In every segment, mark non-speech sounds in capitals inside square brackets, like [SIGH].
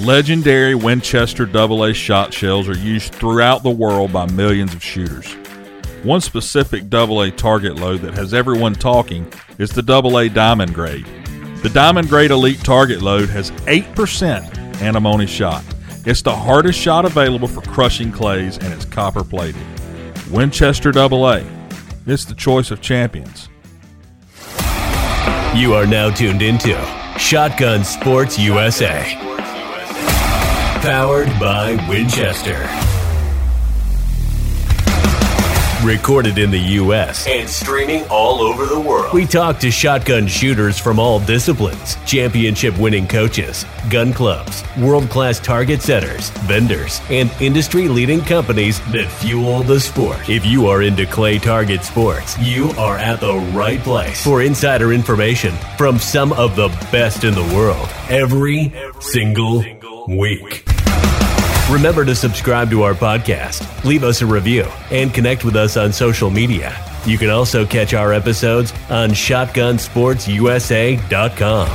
Legendary Winchester AA shot shells are used throughout the world by millions of shooters. One specific AA target load that has everyone talking is the AA Diamond Grade. The Diamond Grade Elite target load has 8% antimony shot. It's the hardest shot available for crushing clays and it's copper plated. Winchester AA. It's the choice of champions. You are now tuned into Shotgun Sports USA. Powered by Winchester. Recorded in the U.S. and streaming all over the world. We talk to shotgun shooters from all disciplines, championship winning coaches, gun clubs, world class target setters, vendors, and industry leading companies that fuel the sport. If you are into clay target sports, you are at the right place for insider information from some of the best in the world every single week. Remember to subscribe to our podcast, leave us a review, and connect with us on social media. You can also catch our episodes on shotgunsportsusa.com.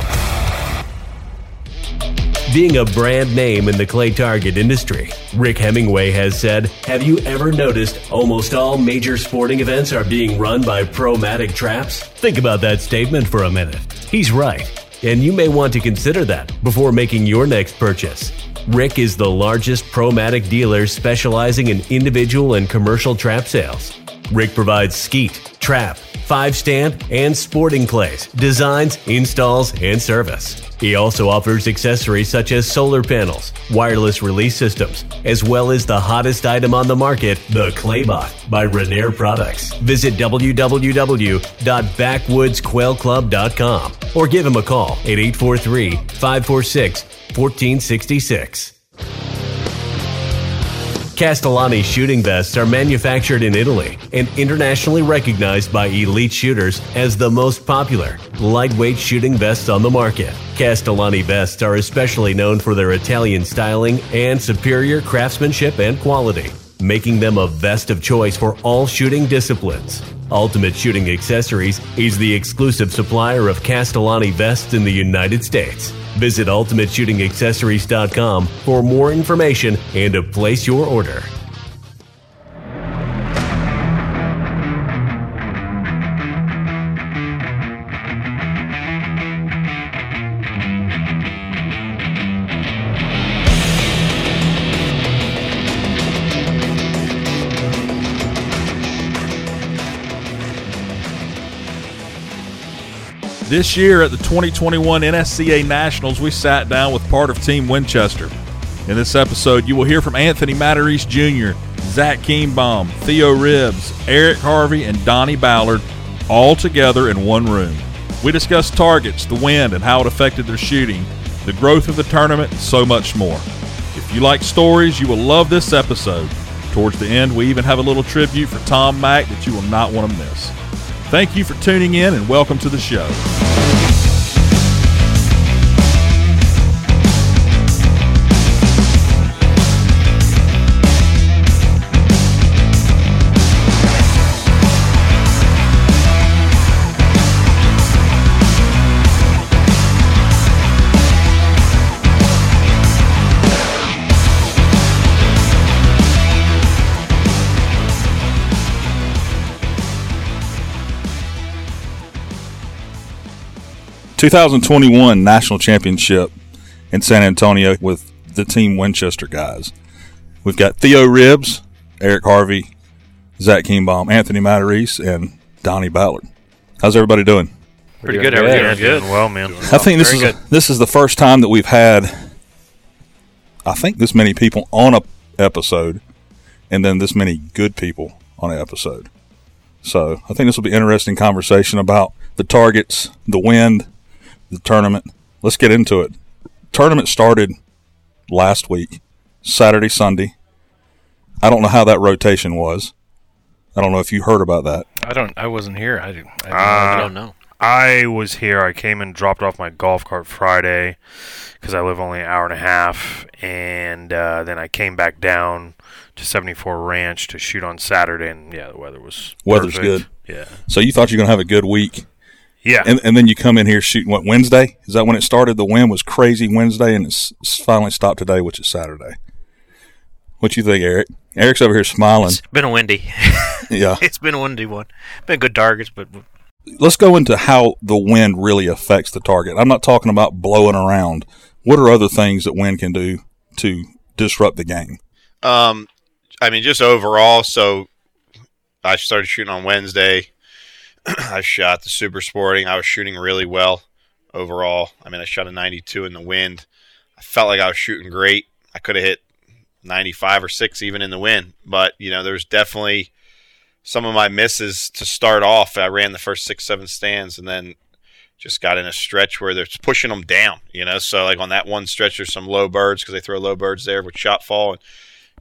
Being a brand name in the clay target industry, Rick Hemingway has said, Have you ever noticed almost all major sporting events are being run by Promatic traps? Think about that statement for a minute. He's right, and you may want to consider that before making your next purchase. Rick is the largest Promatic dealer specializing in individual and commercial trap sales. Rick provides skeet, trap, five stand, and sporting clays, designs, installs, and service. He also offers accessories such as solar panels, wireless release systems, as well as the hottest item on the market, the Claybot by Renair Products. Visit www.backwoodsquailclub.com or give him a call at 843 546 1466. Castellani shooting vests are manufactured in Italy and internationally recognized by elite shooters as the most popular lightweight shooting vests on the market. Castellani vests are especially known for their Italian styling and superior craftsmanship and quality, making them a vest of choice for all shooting disciplines. Ultimate Shooting Accessories is the exclusive supplier of Castellani vests in the United States. Visit UltimateShootingAccessories.com for more information and to place your order. This year at the 2021 NSCA Nationals, we sat down with part of Team Winchester. In this episode, you will hear from Anthony Matarese Jr., Zach Kienbaum, Theo Ribbs, Eric Harvey, and Donny Ballard all together in one room. We discussed targets, the wind, and how it affected their shooting, the growth of the tournament, and so much more. If you like stories, you will love this episode. Towards the end, we even have a little tribute for Tom Mack that you will not want to miss. Thank you for tuning in and welcome to the show. Two thousand twenty-one national championship in San Antonio with the Team Winchester guys. We've got Theo Ribbs, Eric Harvey, Zach Kienbaum, Anthony Matarese, and Donny Ballard. How's everybody doing? Pretty good. How are you? Good. Well, man. I think this is Very a, this is the first time that we've had, I think, this many people on a episode, and then this many good people on an episode. So I think this will be an interesting conversation about the targets, the wind, the tournament. Let's get into it. Tournament started last week, Saturday, Sunday. I don't know how that rotation was. I don't know if you heard about that. I don't. I wasn't here. I, didn't- I, Uh, I don't know. I was here. I came and dropped off my golf cart Friday because I live only an hour and a half, and uh, then I came back down to 74 Ranch to shoot on Saturday, and yeah, the weather was Weather's perfect. good. Yeah, So you thought you were going to have a good week. Yeah. And, and then you come in here shooting what Wednesday? Is that when it started? The wind was crazy Wednesday, and it's, it's finally stopped today, which is Saturday. What you think, Eric? Eric's over here smiling. It's been a windy. [LAUGHS] yeah, it's been a windy one. Been good targets, but let's go into how the wind really affects the target. I'm not talking about blowing around. What are other things that wind can do to disrupt the game? Um, I mean, just overall. So I started shooting on Wednesday. [CLEARS THROAT] I shot the super sporting. I was shooting really well overall. I mean, I shot a 92 in the wind. I felt like I was shooting great. I could have hit 95 or 6 even in the wind, but you know, there's definitely some of my misses to start off. I ran the first 6 7 stands and then just got in a stretch where they're pushing them down, you know. So like on that one stretch there's some low birds because they throw low birds there with shot fall and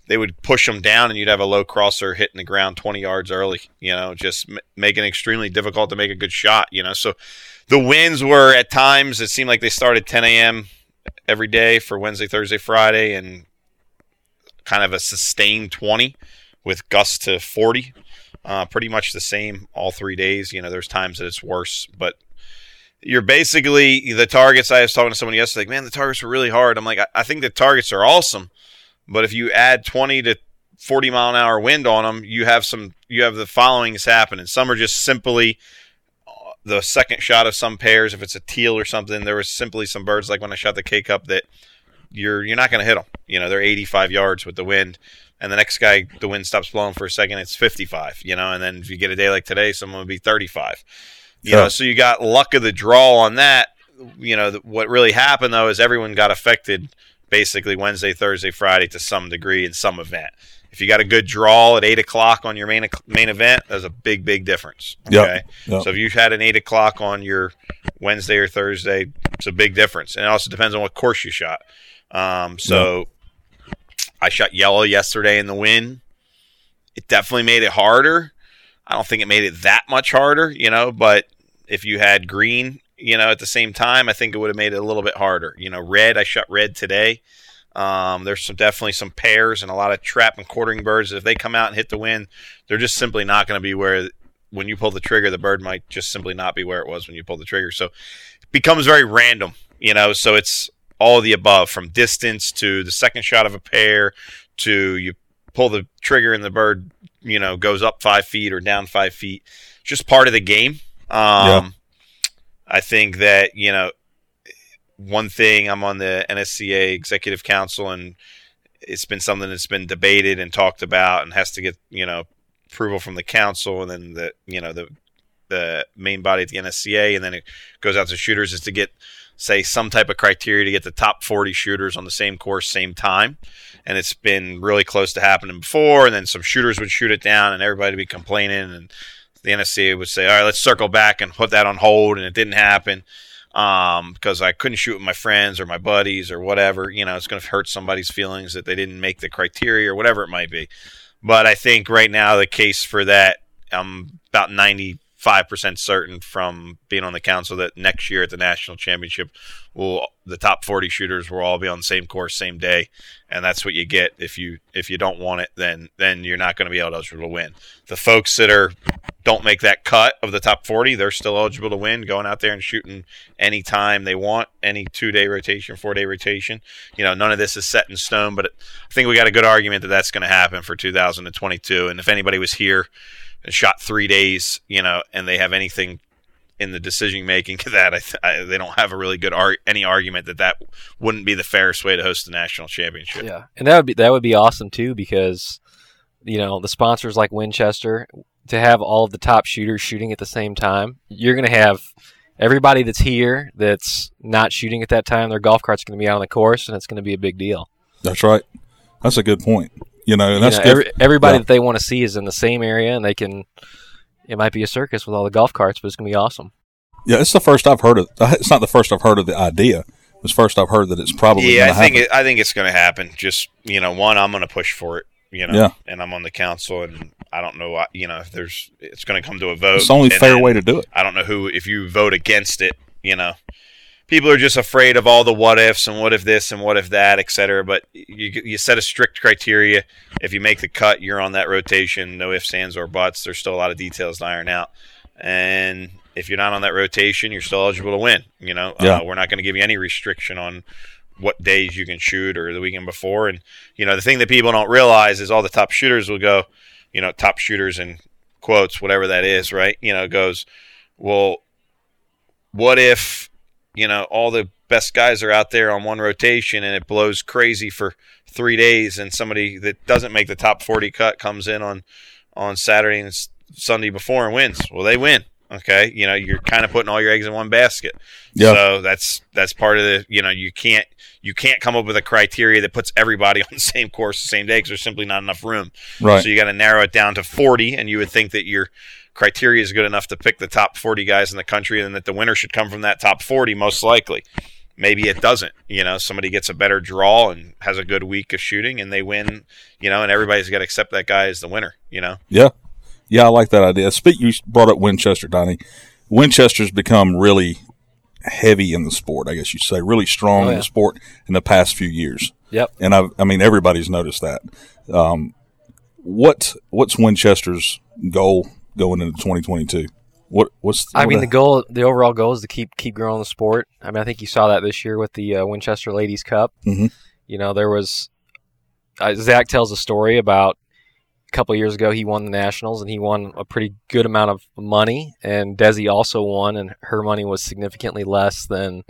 they would push them down and you'd have a low crosser hitting the ground 20 yards early, you know, just m- making it extremely difficult to make a good shot, you know. So the winds were at times, it seemed like they started 10 a.m. every day for Wednesday, Thursday, Friday, and kind of a sustained 20 with gusts to 40. Uh, pretty much the same all three days. You know, there's times that it's worse, but you're basically the targets. I was talking to someone yesterday, like, man, the targets were really hard. I'm like, I, I think the targets are awesome but if you add 20 to 40 mile an hour wind on them, you have some you have the followings is happening. Some are just simply uh, the second shot of some pairs. If it's a teal or something, there was simply some birds like when I shot the K cup that you're you're not going to hit them. You know, they're 85 yards with the wind, and the next guy the wind stops blowing for a second, it's 55. You know, and then if you get a day like today, someone would be 35. You know, so you got luck of the draw on that. You know, what really happened though is everyone got affected basically Wednesday, Thursday, Friday to some degree in some event. If you got a good draw at eight o'clock on your main main event, there's a big, big difference. Okay, yep, yep. so if you had an eight o'clock on your Wednesday or Thursday, it's a big difference, and it also depends on what course you shot. Um, so yep. I shot yellow yesterday in the wind. It definitely made it harder. I don't think it made it that much harder, you know, but if you had green you know, at the same time, I think it would have made it a little bit harder. You know, red, I shot red today. Um, there's some definitely some pairs and a lot of trap and quartering birds. If they come out and hit the wind, they're just simply not going to be where when you pull the trigger, the bird might just simply not be where it was when you pull the trigger. So it becomes very random, you know. So it's all the above, from distance to the second shot of a pair to you pull the trigger and the bird, you know, goes up five feet or down five feet. Just part of the game. Um, yeah. I think that, you know, one thing I'm on the NSCA executive council and it's been something that's been debated and talked about and has to get, you know, approval from the council and then the, you know, the, the main body at the NSCA and then it goes out to shooters is to get, say, some type of criteria to get the top 40 shooters on the same course, same time. And it's been really close to happening before. And then some shooters would shoot it down and everybody would be complaining. And the NSCA would say, all right, let's circle back and put that on hold, and it didn't happen um, because I couldn't shoot with my friends or my buddies or whatever. You know, it's going to hurt somebody's feelings that they didn't make the criteria or whatever it might be. But I think right now the case for that, I'm about 95% certain from being on the council that next year at the national championship, will the top 40 shooters will all be on the same course, same day, and that's what you get if you if you don't want it, then then you're not going to be eligible to win. The folks that are don't make that cut of the top 40, they're still eligible to win, going out there and shooting any time they want, any two day rotation, four day rotation. You know, none of this is set in stone, but I think we got a good argument that that's going to happen for 2022. And if anybody was here shot three days, you know, and they have anything in the decision making that I th- I, they don't have a really good ar- any argument that that wouldn't be the fairest way to host the national championship. Yeah, and that would be that would be awesome too because you know the sponsors like Winchester to have all of the top shooters shooting at the same time. You're going to have everybody that's here that's not shooting at that time. Their golf cart's going to be out on the course, and it's going to be a big deal. That's right. That's a good point. You know, and that's you know, every, everybody yeah. that they want to see is in the same area, and they can. It might be a circus with all the golf carts, but it's going to be awesome. Yeah, it's the first I've heard of. Uh, it's not the first I've heard of the idea. It's first I've heard that it's probably. Yeah, I think it, I think it's going to happen. Just you know, one, I'm going to push for it. You know, yeah. and I'm on the council, and I don't know, you know, if there's, it's going to come to a vote. It's the only fair way to do it. I don't know who, if you vote against it, you know, people are just afraid of all the what ifs and what if this and what if that, et cetera. But you, you set a strict criteria. If you make the cut, you're on that rotation. No ifs, ands, or buts. There's still a lot of details to iron out. And if you're not on that rotation, you're still eligible to win. You know, Yeah. uh, we're not going to give you any restriction on what days you can shoot or the weekend before. And you know, the thing that people don't realize is all the top shooters will go, you know, top shooters and quotes, whatever that is, right? You know, goes, well, what if you know all the best guys are out there on one rotation and it blows crazy for three days and somebody that doesn't make the top 40 cut comes in on on saturday and sunday before and wins. Well they win. Okay. You know you're kind of putting all your eggs in one basket. Yeah. so that's that's part of the you know you can't you can't come up with a criteria that puts everybody [LAUGHS] on the same course the same day because there's simply not enough room. Right. so you got to narrow it down to 40, and you would think that your criteria is good enough to pick the top 40 guys in the country, and that the winner should come from that top 40 most likely. Maybe it doesn't. You know, somebody gets a better draw and has a good week of shooting, and they win. You know, and everybody's got to accept that guy as the winner. You know, Yeah. Yeah, I like that idea. Speak, you brought up Winchester, Donny. Winchester's become really heavy in the sport, I guess you'd say, really strong Oh, in the sport in the past few years. Yep. And I, I mean, everybody's noticed that. Um, what, what's Winchester's goal going into 2022? What, what's, I what mean, the- the goal, the overall goal is to keep keep growing the sport. I mean, I think you saw that this year with the uh, Winchester Ladies Cup. Mhm. You know, there was uh, Zach tells a story about a couple years ago he won the nationals and he won a pretty good amount of money, and Desi also won, and her money was significantly less than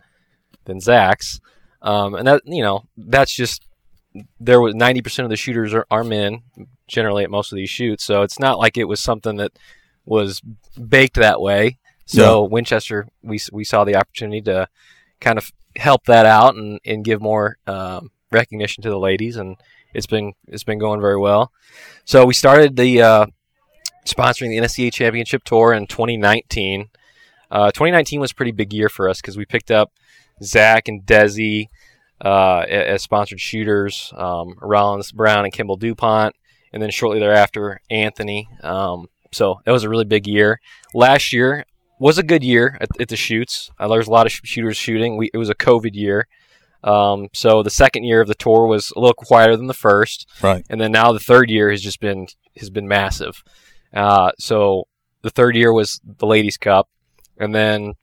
than Zach's. Um, and that you know, that's just there was ninety percent of the shooters are, are men generally at most of these shoots, so it's not like it was something that was baked that way. So Winchester, we we saw the opportunity to kind of help that out and, and give more um, recognition to the ladies, and it's been it's been going very well. So we started the uh, sponsoring the NSCA Championship Tour in 2019. Uh, 2019 was a pretty big year for us because we picked up Zach and Desi uh, as sponsored shooters, um, Rollins Brown and Kimball Dupont, and then shortly thereafter Anthony. Um, so that was a really big year. Last year was a good year at, at the shoots. Uh, there was a lot of sh- shooters shooting. We, it was a COVID year. Um, so the second year of the tour was a little quieter than the first, Right. and then now the third year has just been has been massive. Uh, so the third year was the Ladies Cup, and then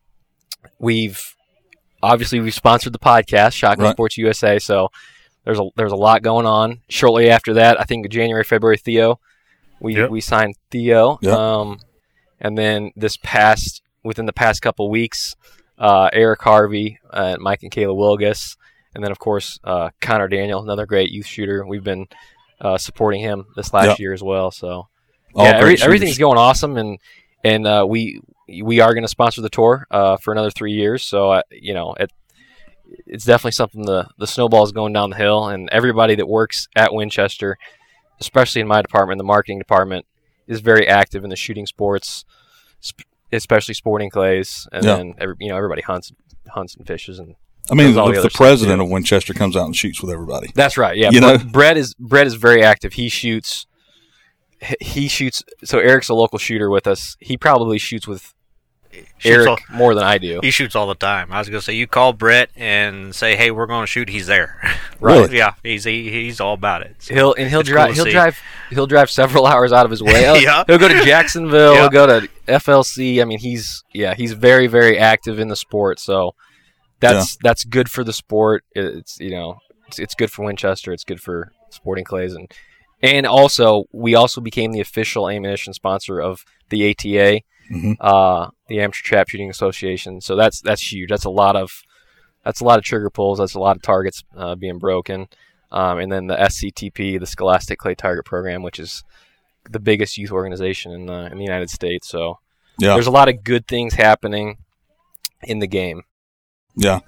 we've obviously we've sponsored the podcast Shotgun Right. Sports USA. So there's a there's a lot going on. Shortly after that, I think January February Theo, we Yep. we signed Theo. Yep. Um, and then this past within the past couple weeks, uh, Eric Harvey, uh, Mike and Kayla Wilgus, and then of course uh, Connor Daniel, another great youth shooter. We've been uh, supporting him this last Yep. year as well. So yeah, every, everything's going awesome, and and uh, we we are going to sponsor the tour uh, for another three years. So uh, you know, it, it's definitely something. The the snowball is going down the hill, and everybody that works at Winchester, especially in my department, the marketing department, is very active in the shooting sports, especially sporting clays, and Yeah. then every, you know everybody hunts hunts and fishes and. I mean, the, the the president of Winchester comes out and shoots with everybody. That's right. Yeah, You know? Brett is Brett is very active. He shoots. he- shoots. So Eric's a local shooter with us. He probably shoots with Eric all- more than I do. he shoots all the time. I was gonna say you call Brett and say, "Hey, we're going to shoot." He's there. [LAUGHS] Really? yeah, he's he, he's all about it. So, He'll and he'll It's cool drive. he'll see. drive. He'll drive several [LAUGHS] hours out of his way. [LAUGHS] He'll, Yeah. he'll go to Jacksonville. Yeah. He'll go to FLC. I mean, he's yeah, he's very very active in the sport. So that's that's good for the sport. It's you know it's, it's good for Winchester. It's good for Sporting Clays and and also we also became the official ammunition sponsor of the ATA, Mhm. uh, the Amateur Trap Shooting Association. So that's that's huge. That's a lot of that's a lot of trigger pulls. That's a lot of targets uh, being broken. Um, and then the SCTP, the Scholastic Clay Target Program, which is the biggest youth organization in the, in the United States. So Yeah. there's a lot of good things happening in the game. Yeah.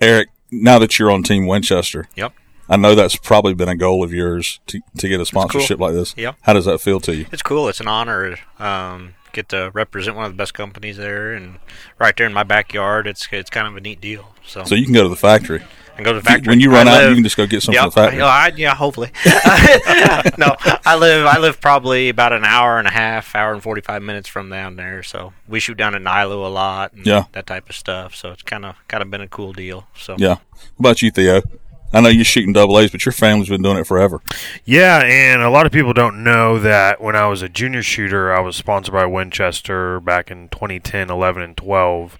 Eric, now that you're on Team Winchester, Yep. I know that's probably been a goal of yours to, to get a sponsorship like this. Yep. How does that feel to you? It's cool. It's an honor. Um, get to represent one of the best companies there, and right there in my backyard. It's it's kind of a neat deal. So, So you can go to the factory. and go to the factory When you run I out, live- you can just go get some Yep, from the factory. I- I- yeah, hopefully. [LAUGHS] no, I live I live probably about an hour and a half, hour and forty five minutes from down there. So we shoot down in Nilo a lot, and Yeah. that type of stuff. So it's kind of kind of been a cool deal. So Yeah. What about you, Theo? I know you're shooting double A's, but your family's been doing it forever. Yeah, and a lot of people don't know that when I was a junior shooter, I was sponsored by Winchester back in 2010, 11, and 12.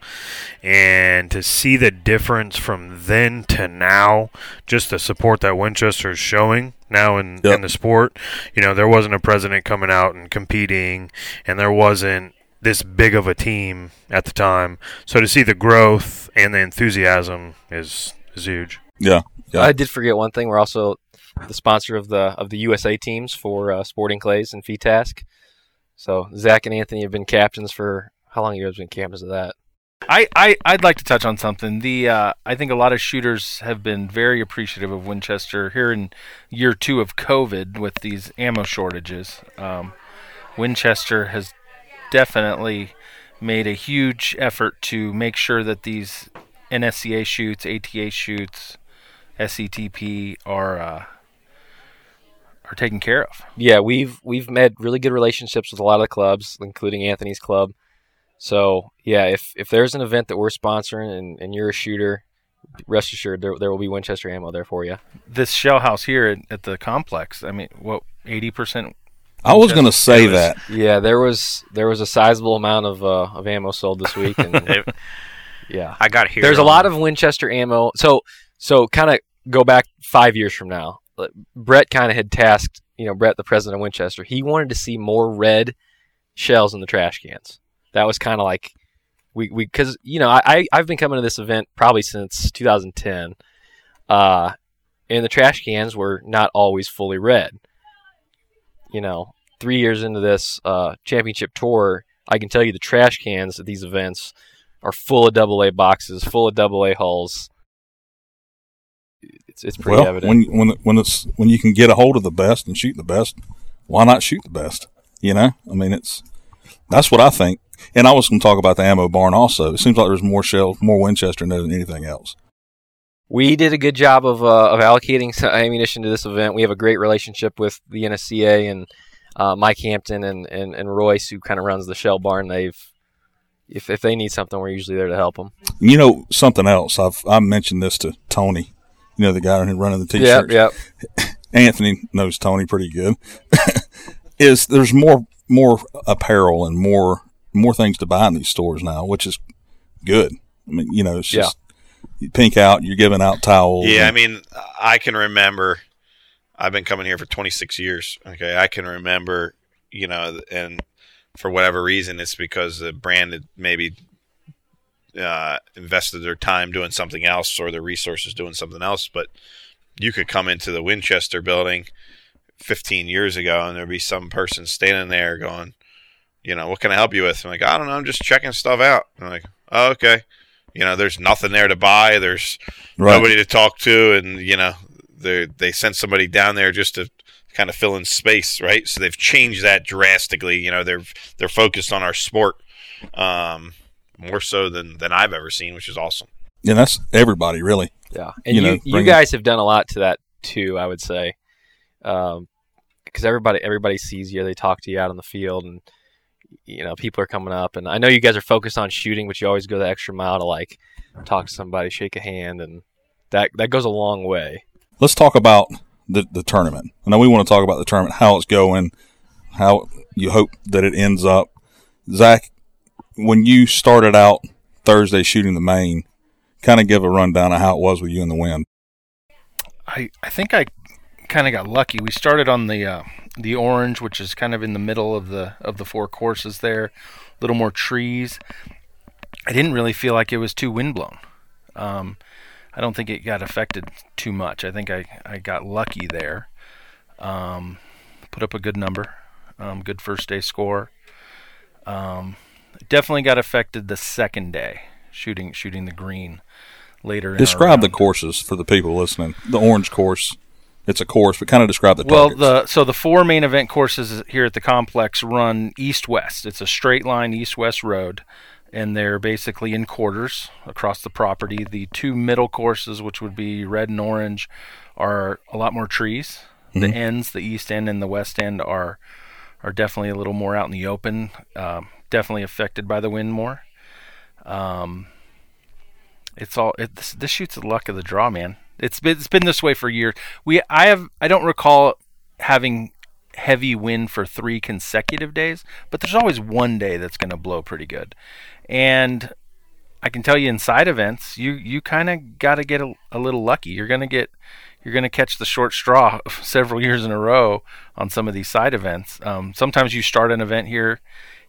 And to see the difference from then to now, just the support that Winchester is showing now in, Yep. in the sport, you know, there wasn't a president coming out and competing, and there wasn't this big of a team at the time. So to see the growth and the enthusiasm is, is huge. Yeah, yeah. I did forget one thing. We're also the sponsor of the of the USA teams for uh, Sporting Clays and Task. So Zach and Anthony have been captains for how long have you guys been captains of that? I, I I'd like to touch on something. The uh, I think a lot of shooters have been very appreciative of Winchester here in year two of COVID with these ammo shortages. Um, Winchester has definitely made a huge effort to make sure that these NSCA shoots, ATA shoots, SCTP are uh, are taken care of. Yeah, we've we've made really good relationships with a lot of the clubs, including Anthony's club. So yeah, if if there's an event that we're sponsoring and, and you're a shooter, rest assured there there will be Winchester ammo there for you. This shell house here at, at the complex. I mean, what eighty percent I was going to say was- that. Yeah, there was there was a sizable amount of uh, of ammo sold this week, and [LAUGHS] yeah, I got here. there's a lot of Winchester ammo. So so kind of go back five years from now. Brett kind of had tasked, you know, Brett, the president of Winchester. He wanted to see more red shells in the trash cans. That was kind of like we we because you know I I've been coming to this event probably since 2010, uh, and the trash cans were not always fully red. You know, three years into this uh, championship tour, I can tell you the trash cans at these events are full of double A boxes, full of double A hulls. It's it's pretty Well, evident. when when when it's when you can get a hold of the best and shoot the best, why not shoot the best? You know, I mean, it's that's what I think. And I was going to talk about the ammo barn also. It seems like there's more shells, more Winchester in there than anything else. we did a good job of uh, of allocating some ammunition to this event. We have a great relationship with the NSCA and uh, Mike Hampton and, and, and Royce, who kind of runs the shell barn. They've if if they need something, we're usually there to help them. You know, something else. I've I mentioned this to Tony. You know, the guy who running the Yeah, t-shirts. yeah. [LAUGHS] Anthony knows Tony pretty good. [LAUGHS] is there's more more apparel and more more things to buy in these stores now, which is good. I mean, you know, it's Yeah. just you pink out. You're giving out towels. Yeah, I mean, I can remember. I've been coming here for 26 years. Okay, I can remember, you know, and for whatever reason, it's because the brand had maybe uh, invested their time doing something else or their resources doing something else. But you could come into the Winchester building 15 years ago, and there'd be some person standing there going, you know, what can I help you with? I'm like, I don't know, I'm just checking stuff out. I'm like, oh, okay. You know, there's nothing there to buy. There's right. nobody to talk to, and you know they they sent somebody down there just to kind of fill in space, right? So they've changed that drastically. You know, they're they're focused on our sport um, more so than than I've ever seen, which is awesome. and that's everybody really. Yeah, and you you know, you, bring it- guys have done a lot to that too. I would say, um, because everybody everybody sees you, they talk to you out on the field, and you know people are coming up. And I know you guys are focused on shooting, but you always go the extra mile to like talk to somebody, shake a hand, and that that goes a long way. Let's talk about the the tournament. I know we want to talk about the tournament, how it's going, how you hope that it ends up. Zach, when you started out Thursday shooting the main, kind of give a rundown of how it was with you in the wind. I, I think I kind of got lucky. We started on the uh, the orange, which is kind of in the middle of the of the four courses there, a little more trees. I didn't really feel like it was too windblown. Um, I don't think it got affected too much. I think I, I got lucky there. Um, put up a good number, um, good first day score. Um, definitely got affected the second day shooting shooting the green later. in Describe the courses for the people listening. The orange course, it's a course, but kind of describe the Well, targets. the so the four main event courses here at the complex run east-west. It's a straight line east-west road, and they're basically in quarters across the property. The two middle courses, which would be red and orange, are a lot more trees. The mm-hmm. ends, the east end and the west end, are are definitely a little more out in the open. Um, definitely affected by the wind more. Um, it's all it, this, this shoots the luck of the draw, man. It's been it's been this way for years. We I have I don't recall having heavy wind for three consecutive days, but there's always one day that's going to blow pretty good. And I can tell you inside events, you you kind of got to get a, a little lucky. You're going to get you're going to catch the short straw [LAUGHS] several years in a row on some of these side events. Um, sometimes you start an event here,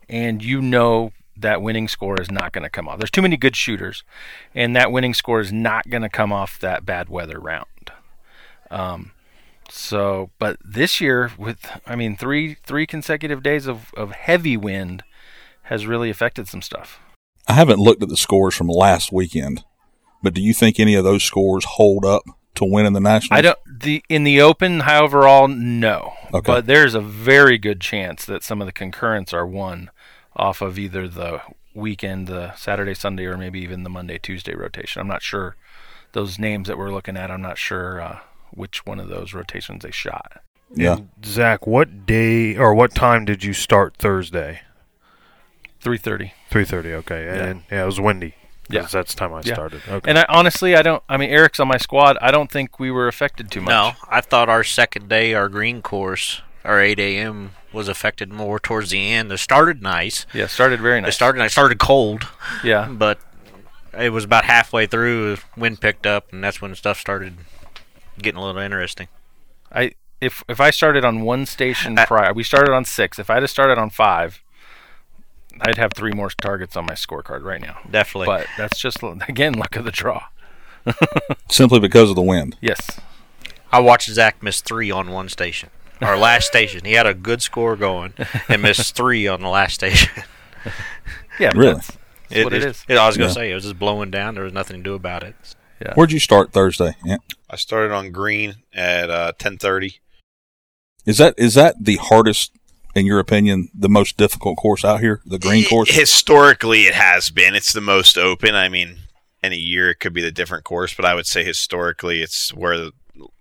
and you know that winning score is not going to come off. There's too many good shooters, and that winning score is not going to come off that bad weather round. Um, so, but this year, with I mean three three consecutive days of, of heavy wind, has really affected some stuff. I haven't looked at the scores from last weekend, but do you think any of those scores hold up to win in the national? I don't the in the open, high overall, no. Okay. But there's a very good chance that some of the concurrents are won off of either the weekend, the Saturday, Sunday, or maybe even the Monday, Tuesday rotation. I'm not sure those names that we're looking at. I'm not sure uh, which one of those rotations they shot. Yeah. And Zach, what day or what time did you start Thursday? Three thirty. Three thirty. Okay, and yeah, it was windy. Yeah. 'cause that's the time I Yeah. started. Okay. And I honestly, I don't. I mean, Eric's on my squad. I don't think we were affected too much. No, I thought our second day, our green course, our 8 a.m. was affected more towards the end. It started nice. Yeah, started very nice. It started. I started cold, Yeah. [LAUGHS] but it was about halfway through. Wind picked up, and that's when stuff started getting a little interesting. I if if I started on one station I- prior, we started on six. If I'd have started on five, I'd have three more targets on my scorecard right now. Definitely. But that's just again [LAUGHS] luck of the draw. Simply because of the wind. Yes. I watched Zach miss three on one station. Our last station, he had a good score going and missed [LAUGHS] three on the last station. [LAUGHS] Yeah. Really? That's, that's what it is. I was gonna Yeah. say it was just blowing down. There was nothing to do about it. Where'd you start Thursday? Yeah. I started on green at uh, 10:30. Is that is that the hardest, in your opinion, the most difficult course out here? The green course? Historically, it has been. It's the most open. I mean, any year it could be the different course, but I would say historically, it's where the,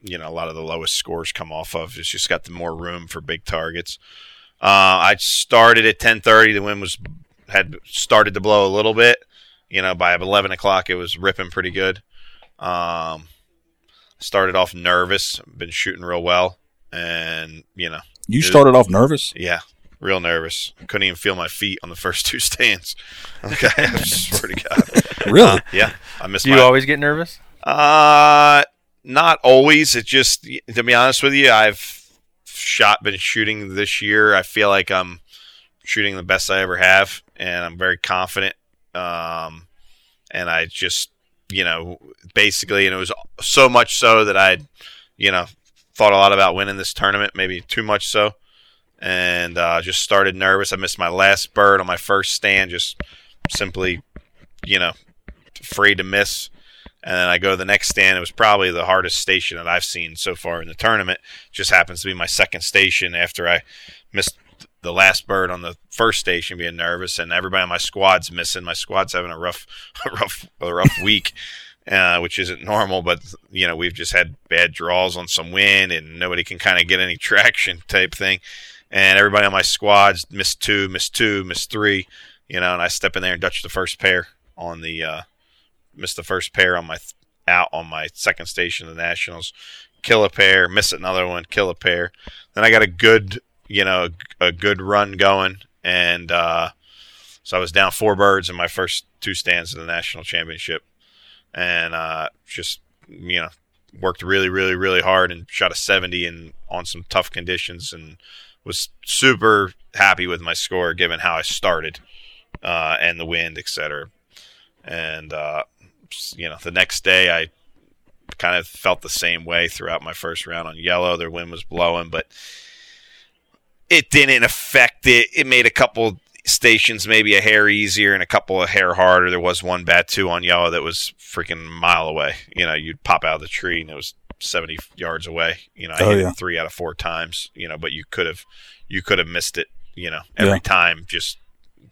you know a lot of the lowest scores come off of. It's just got the more room for big targets. Uh, I started at 10:30. The wind was had started to blow a little bit. You know, by 11 o'clock, it was ripping pretty good. Um, started off nervous. Been shooting real well, and you know, You started off nervous. yeah, real nervous. Couldn't even feel my feet on the first two stands. [LAUGHS] Okay, I swear to God. [LAUGHS] Really? Uh, yeah, I missed Do you my. always get nervous? Uh, not always. It just, to be honest with you, I've shot, been shooting this year. I feel like I'm shooting the best I ever have, and I'm very confident. Um, and I just, you know, basically, and it was so much so that I, you know, thought a lot about winning this tournament, maybe too much so, and uh, just started nervous. I missed my last bird on my first stand, just simply, you know, afraid to miss. And then I go to the next stand. It was probably the hardest station that I've seen so far in the tournament. Just happens to be my second station after I missed the last bird on the first station, being nervous, and everybody on my squad's missing. My squad's having a rough, [LAUGHS] a rough, a rough week, uh, which isn't normal. But you know, we've just had bad draws on some wind, and nobody can kind of get any [LAUGHS] traction type thing. And everybody on my squad's missed two, missed two, missed three. You know, and I step in there and Dutch the first pair on the. Uh, missed the first pair on my th- out on my second station of the Nationals. Kill a pair, miss another one, kill a pair. Then I got a good, you know, a good run going, and uh, so I was down four birds in my first two stands of the national championship, and uh, just you know worked really, really, really hard and shot a seventy and on some tough conditions, and was super happy with my score given how I started uh, and the wind, etc. And uh, you know, the next day I kind of felt the same way throughout my first round on yellow. Their wind was blowing, but it didn't affect it. It made a couple stations maybe a hair easier and a couple of hair harder. There was one bat two on yellow that was freaking mile away. You know, you'd pop out of the tree and it was 70 yards away. You know, I Oh, hit yeah. it three out of four times, you know, but you could have, you could have missed it, you know, every Yeah. time just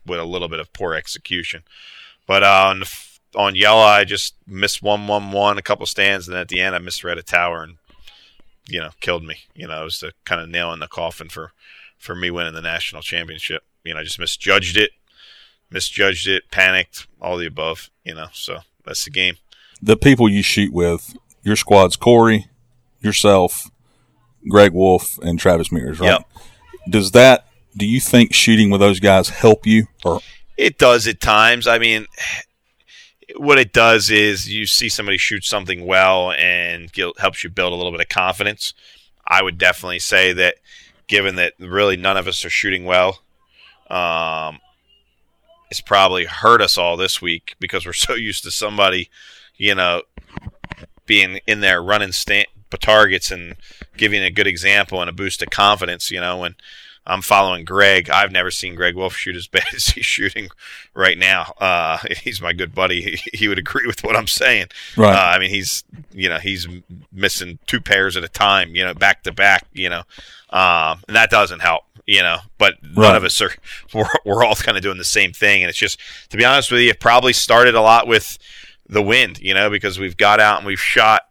with a little bit of poor execution. But uh, on the, on yellow, I just missed one, one, one, a couple stands, and then at the end, I misread a tower and you know killed me. You know, it was the kind of nail in the coffin for for me winning the national championship. You know, I just misjudged it, misjudged it, panicked, all the above. You know, so that's the game. The people you shoot with, your squad's Corey, yourself, Greg Wolf, and Travis Mears, right? Yep. Does that? Do you think shooting with those guys help you, or It does at times. I mean, what it does is you see somebody shoot something well and helps you build a little bit of confidence. I would definitely say that, given that really none of us are shooting well, um, it's probably hurt us all this week because we're [LAUGHS] so used to somebody, you know, being in there running sta- targets and giving a good example and a boost of confidence. You know, when I'm following Greg. I've never seen Greg Wolf shoot as [LAUGHS] bad as he's shooting right now. Uh, [LAUGHS] he's my good buddy. He, he would agree with what I'm saying. Right. Uh, I mean, he's you know he's missing two pairs at a time. You know, back to back. You know, um, and that doesn't help. You know, but none Right. of us are. [LAUGHS] We're, we're all kind of doing the same thing, and it's just to be honest with you, it probably started a lot with the wind. You know, because we've got out and we've shot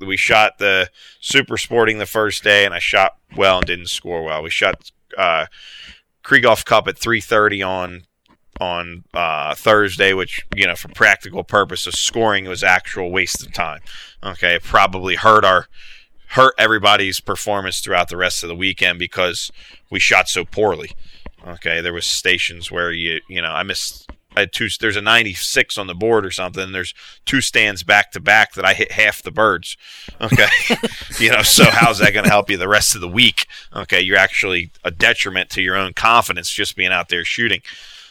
we shot the super sporting the first day and I shot well and didn't score well. We shot uh Krieghoff Cup at 3:30 on on uh, Thursday, which you know for practical purposes, scoring was actual waste of time. Okay, it probably hurt our hurt everybody's performance throughout the rest of the weekend because we shot so poorly. Okay, there was stations where you you know I missed. I had two. There's a 96 on the board or something. There's two stands back to back that I hit half the birds. Okay, [LAUGHS] you know. So how's that going to help you the rest of the week? Okay, you're actually a detriment to your own confidence just being out there shooting.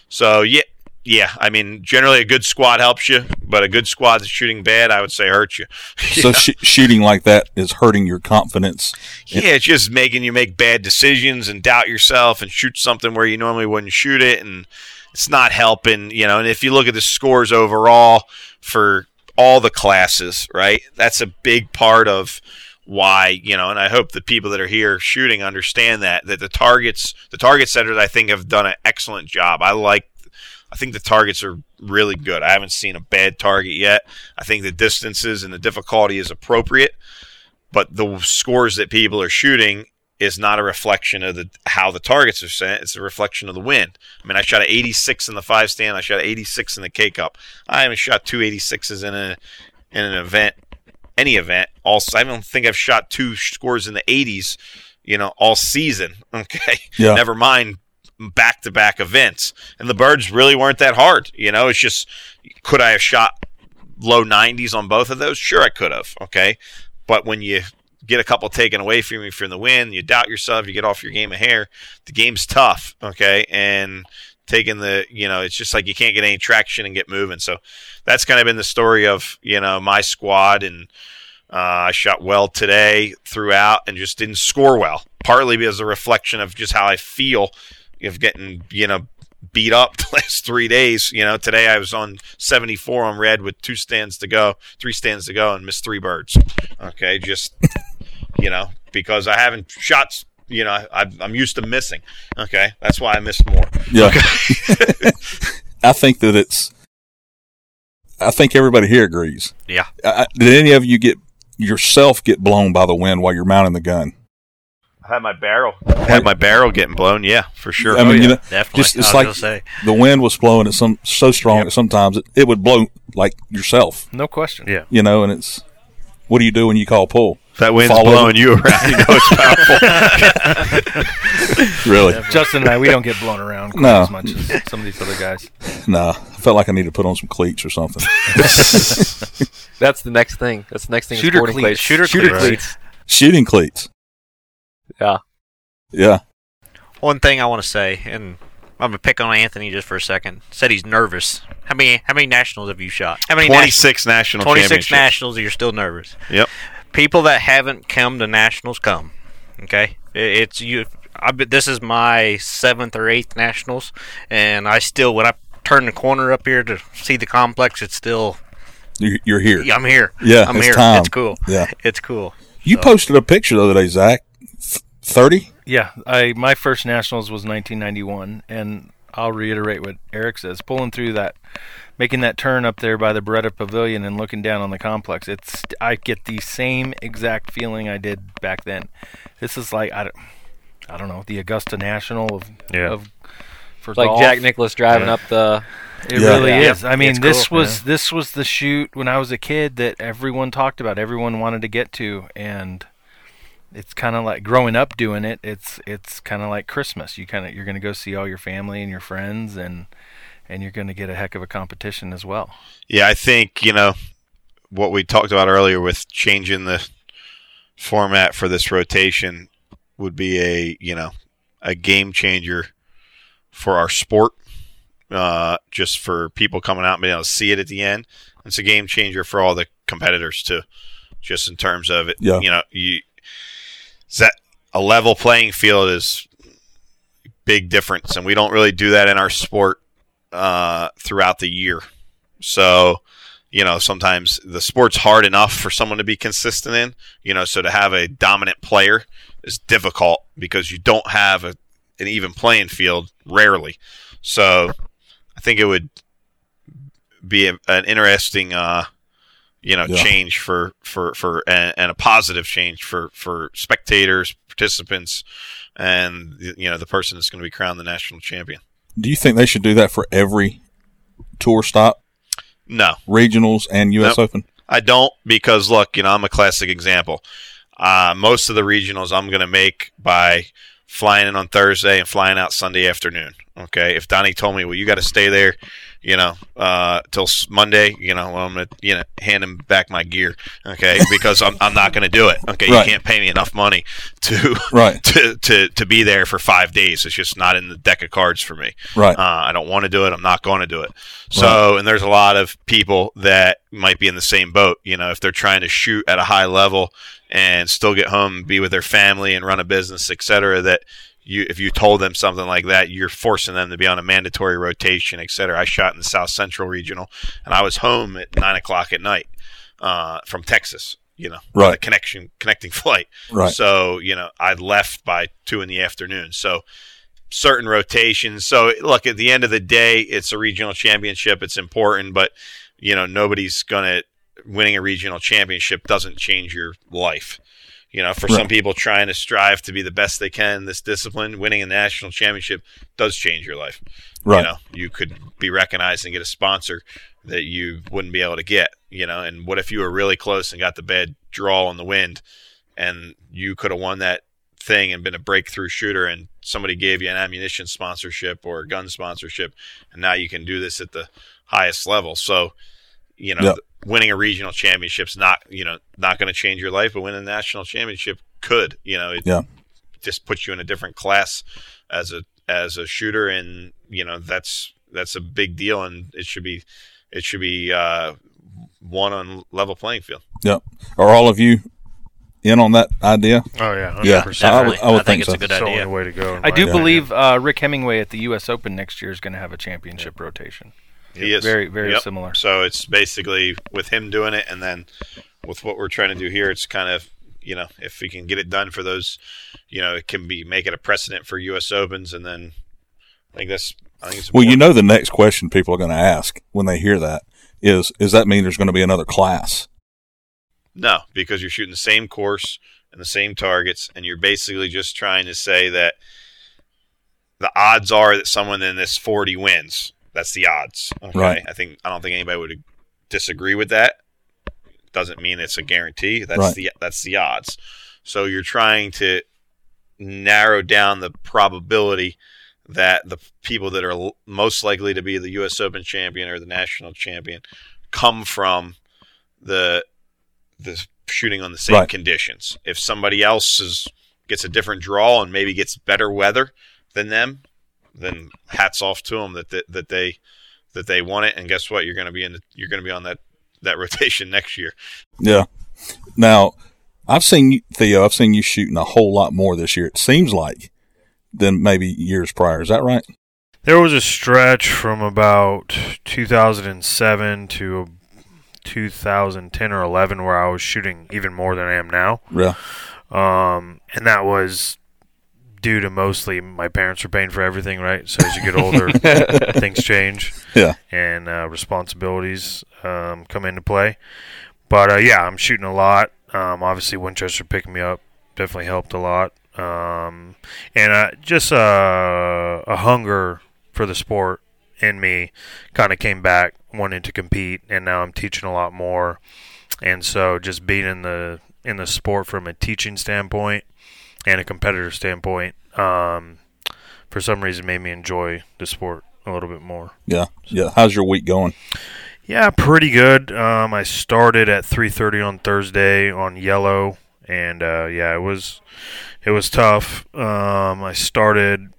So yeah, yeah. I mean, generally a good squad helps you, but a good squad that's shooting bad, I would say hurts you. [LAUGHS] so sh- shooting like that is hurting your confidence? Yeah, it's just making you make bad decisions and doubt yourself and shoot something where you normally wouldn't shoot it, and it's not helping. You know, and if you look at the scores overall for all the classes, right, that's a big part of why you know and i hope the people that are here shooting understand that that the targets the target setters i think have done an excellent job i like I think the targets are really good. I haven't seen a bad target yet. I think the distances and the difficulty is appropriate, but the scores that people are shooting is not a reflection of the how the targets are sent. It's a reflection of the wind. I mean, I shot an 86 in the five stand. I shot an 86 in the K Cup. I haven't shot two 86s in a in an event, any event. Also, I don't think I've shot two scores in the 80s. You know, all season. [LAUGHS] Okay, Yeah. never mind back to back events. And the birds really weren't that hard. You know, it's just could I have shot low 90s on both of those? Sure, I could have. Okay. But when you get a couple taken away from you from the wind, you doubt yourself, you get off your game of hair, the game's tough. Okay. And taking the, you know, it's just like you can't get any traction and get moving. So that's kind of been the story of, you know, my squad. And uh, I shot well today throughout and just didn't score well, partly because a reflection of just how I feel of getting, you know, beat up [LAUGHS] the last three days. You know, today I was on 74 on red with two stands to go, three stands to go, and missed three birds. Okay, just [LAUGHS] you know because I haven't shot. You know, I, I'm used to missing. Okay, that's why I missed more. Yeah. [LAUGHS] I think that it's. I think everybody here agrees. Yeah. I- did any of you get yourself get blown by the wind while you're mounting the gun? I had my barrel. I had my barrel getting blown. Yeah, for sure. I mean, oh, you know, Definitely. just it's like say. the wind was blowing it some so strong that sometimes it, it would blow like yourself, No question. Yeah. you know. And it's what do you do when you call pull? That wind's Follow- blowing you around. [LAUGHS] You know it's powerful. [LAUGHS] Really? Justin and I, we don't get blown around quite No. as much as some of these other guys. no, I felt like I need to put on some cleats or something. [LAUGHS] That's the next thing. That's the next thing. in Shooter cleats. cleats. Shooter Shooter cleats. cleats. Shooting cleats. Yeah. Yeah. One thing I want to say, and I'm gonna pick on Anthony just for a second. Said he's nervous. How many how many nationals have you shot? How many 26 national 26 championships. nationals, you're still nervous. Yep. People that haven't come to nationals come. Okay, I- it's you. I bet this is my seventh or eighth nationals, and I still when I turn the corner up here to see the complex, it's still You're, you're here. I'm here. Yeah, I'm it's here. time. It's cool. Yeah. it's cool. You posted a picture the other day, Zach. Thirty. Yeah, I my first nationals was 1991, and I'll reiterate what Eric says. Pulling through that, making that turn up there by the Beretta Pavilion and looking down on the complex. It's I get the same exact feeling I did back then. This is like I don't, I don't know the Augusta National of Yeah. of for It's like golf. Jack Nicklaus driving Yeah. up the. It Yeah. really Yeah. is. I mean, It's this cool, was yeah. this was the shoot when I was a kid that everyone talked about, everyone wanted to get to, and it's kind of like growing up doing it. It's it's kind of like Christmas. You kind of you're going to go see all your family and your friends, and and you're going to get a heck of a competition as well. Yeah, I think, you know, what we talked about earlier with changing the format for this rotation would be a, you know, a game changer for our sport. Uh, just for people coming out and being able to see it at the end. It's a game changer for all the competitors too. Just in terms of it, Yeah. you know, you is that a level playing field is big difference, and we don't really do that in our sport uh, throughout the year. So, you know, sometimes the sport's hard enough for someone to be consistent in, you know, so to have a dominant player is difficult because you don't have a, an even playing field rarely. So, I think it would be a, an interesting, uh, you know, Yeah. change for for for and, and a positive change for for spectators, participants, and you know the person that's going to be crowned the national champion. Do you think they should do that for every tour stop, No, regionals and U.S. Nope. Open? I don't because look, you know, I'm a classic example. Uh, most of the regionals I'm going to make by flying in on Thursday and flying out Sunday afternoon. Okay, if Donny told me, well, you got to stay there, you know, uh, till Monday, you know, I'm going to, you know, hand him back my gear. Okay, because I'm, I'm not going to do it. Okay, Right. you can't pay me enough money to Right, [LAUGHS] to, to to be there for five days. It's just not in the deck of cards for me. right, Uh, I don't want to do it. I'm not going to do it. So, and there's a lot of people that might be in the same boat. You know, if they're trying to shoot at a high level and still get home, be with their family, and run a business, et cetera, that you, if you told them something like that, you're forcing them to be on a mandatory rotation, et cetera. I shot in the South Central Regional, and I was home at nine o'clock at night uh, from Texas. You know, Right. a connection connecting [LAUGHS] flight. right. So, you know, I left by two in the afternoon. So, certain rotations. So, look, at the end of the day, it's a regional championship. It's important, but, you know, nobody's going to, winning a regional championship doesn't change your life. You know, for some people trying to strive to be the best they can in this discipline, winning a national championship does change your life. Right. You know, you could be recognized and get a sponsor that you wouldn't be able to get, you know, and what if you were really close and got the bad draw on the wind and you could have won that thing and been a breakthrough shooter and somebody gave you an ammunition sponsorship or a gun sponsorship and now you can do this at the highest level. So, you know, Yep. Winning a regional championship's not, you know, not going to change your life, but winning a national championship could, you know, it Yeah. just puts you in a different class as a as a shooter and, you know, that's that's a big deal and it should be it should be uh one on level playing field. Yep. Are all of you in on that idea? Oh yeah, Yeah. 100%. I would, I would I think think, it's so. a good That's the idea. only way to go. I do opinion. believe uh, Rick Hemingway at the U.S. Open next year is going to have a championship rotation. He is Very, very Yep. similar. So it's basically with him doing it, and then with what we're trying to do here, it's kind of you know if we can get it done for those, you know, it can be make it a precedent for U.S. Opens, and then I think that's I think it's Well, you know, the next question people are going to ask when they hear that is, does that mean there's going to be another class? no because you're shooting the same course and the same targets, and you're basically just trying to say that the odds are that someone in this 40 wins. That's the odds. Okay, Right. I think I don't think anybody would disagree with that. Doesn't mean it's a guarantee. That's Right. the that's the odds. So you're trying to narrow down the probability that the people that are l- most likely to be the U.S. Open champion or the national champion come from the the shooting on the same Right. conditions. If somebody else is gets a different draw and maybe gets better weather than them, then hats off to them that that, that they that they won it. And guess what? You're going to be in. The, you're going to be on that that [LAUGHS] rotation next year. Yeah. Now, I've seen you, Theo. I've seen you shooting a whole lot more this year. It seems like than maybe years prior. Is that right? There was a stretch from about 2007 to 2010 or 11 where I was shooting even more than I am now. Yeah. Um, and that was due to mostly my parents were paying for everything, right? So as you get older, [LAUGHS] things change. Yeah. And uh, responsibilities um, come into play. But uh, yeah, I'm shooting a lot. Um, obviously, Winchester picking me up definitely helped a lot. Um, and uh, just uh, a hunger for the sport in me kind of came back wanting to compete and now I'm teaching a lot more and so just being in the in the sport from a teaching standpoint and a competitor standpoint um, for some reason made me enjoy the sport a little bit more Yeah, yeah. How's your week going? yeah pretty good um, I started at 3:30 on Thursday on yellow and uh, yeah it was it was tough um, I started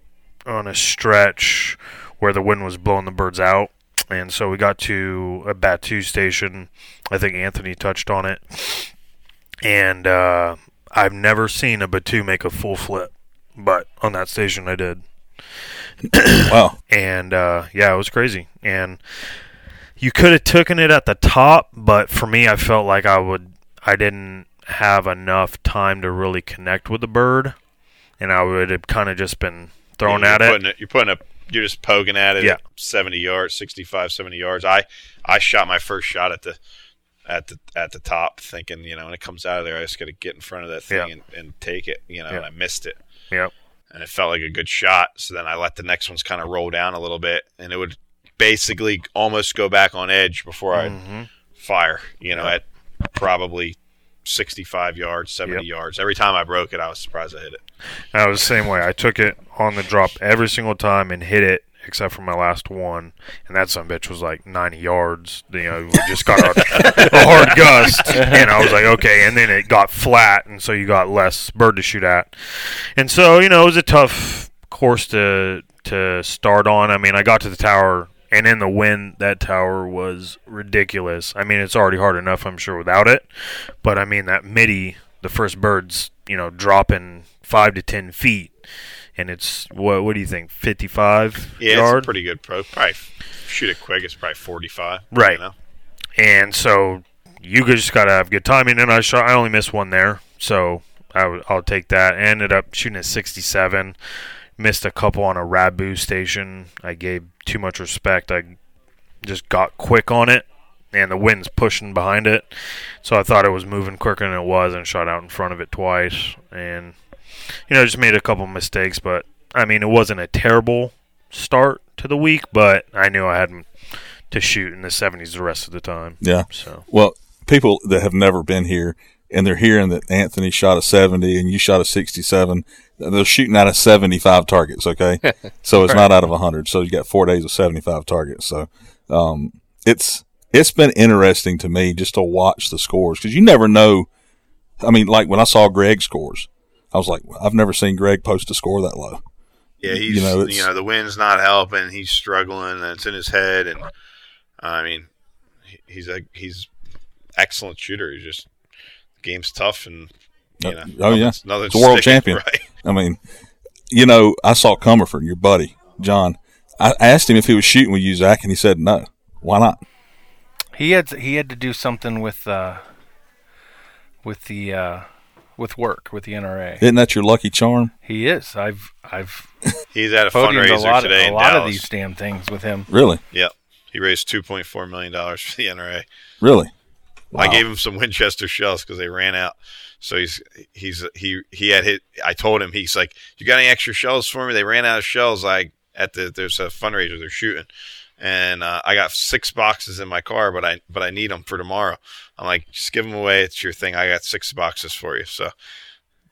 on a stretch where the wind was blowing the birds out. And so we got to a battue station. I think Anthony touched on it. And uh, I've never seen a battue make a full flip, but on that station I did. [COUGHS] Wow. And uh, yeah, it was crazy. And you could have taken it at the top, but for me, I felt like I would. I didn't have enough time to really connect with the bird, and I would have kind of just been thrown you're at it. Putting You're putting a. You're just poking at it. Yeah. At 70 yards, 65, 70 yards. I I shot my first shot at the at the at the top, thinking you know when it comes out of there, I just got to get in front of that thing Yeah. and, and take it. You know, Yeah. and I missed it. Yep. and it felt like a good shot. So then I let the next ones kind of roll down a little bit, and it would basically almost go back on edge before I hmm fire. You know, at probably 65 yards, 70 Yep. yards. Every time I broke it, I was surprised I hit it. I was the same way. I took it on the drop every single time and hit it, except for my last one, and that a bitch was like 90 yards. You know, we just got a, a hard [LAUGHS] gust, and I was like, okay. And then it got flat, and so you got less bird to shoot at, and so you know it was a tough course to to start on. I mean, I got to the tower. And in the wind, that tower was ridiculous. I mean, it's already hard enough, I'm sure, without it. But I mean, that midi, the first bird's, you know, dropping five to ten feet, and it's what? What do you think? Fifty-five Yeah, yard. it's a pretty good pro. Probably shoot it quick. It's probably 45. Right. You know? and so you just gotta have good timing. And I shot. I only missed one there, so I w- I'll take that. I ended up shooting at sixty-seven. Missed a couple on a Rabu station. I gave too much respect. I just got quick on it, and the wind's pushing behind it. So I thought it was moving quicker than it was, and shot out in front of it twice. And you know, just made a couple mistakes. But I mean, it wasn't a terrible start to the week, but I knew I had to shoot in the 70s the rest of the time. Yeah. So Well, people that have never been here and they're hearing that Anthony shot a 70 and you shot a 67, they're shooting out of 75 targets, okay? [LAUGHS] so it's not out of 100. So you got four days of 75 targets. So um, it's it's been interesting to me just to watch the scores because you never know. I mean, like when I saw Greg's scores, I was like, I've never seen Greg post a score that low. Yeah, he's You know, you know, the wind's not helping. He's struggling, and it's in his head. And I mean, he's a he's excellent shooter. He's just game's tough, and you know, Oh, yeah. nothing's- nothing's It's a world champion. right? I mean, you know, I saw Comerford, your buddy, John. I asked him if he was shooting with you, Zach, and he said no. Why not? He had he had to do something with uh, with the uh, with work with the NRA. Isn't that your lucky charm? He is. I've I've [LAUGHS] He's at a podiumed fundraiser a lot, today a in lot Dallas. of these damn things with him. Really? Yep, he raised two point four million dollars for the NRA. Really? Wow. I gave him some Winchester shells because they ran out. So he's he's he he had hit. I told him he's like, "You got any extra shells for me?" They ran out of shells. Like at the there's a fundraiser they're shooting, and uh, I got six boxes in my car, but I but I need them for tomorrow. I'm like, just give them away. It's your thing. I got six boxes for you. So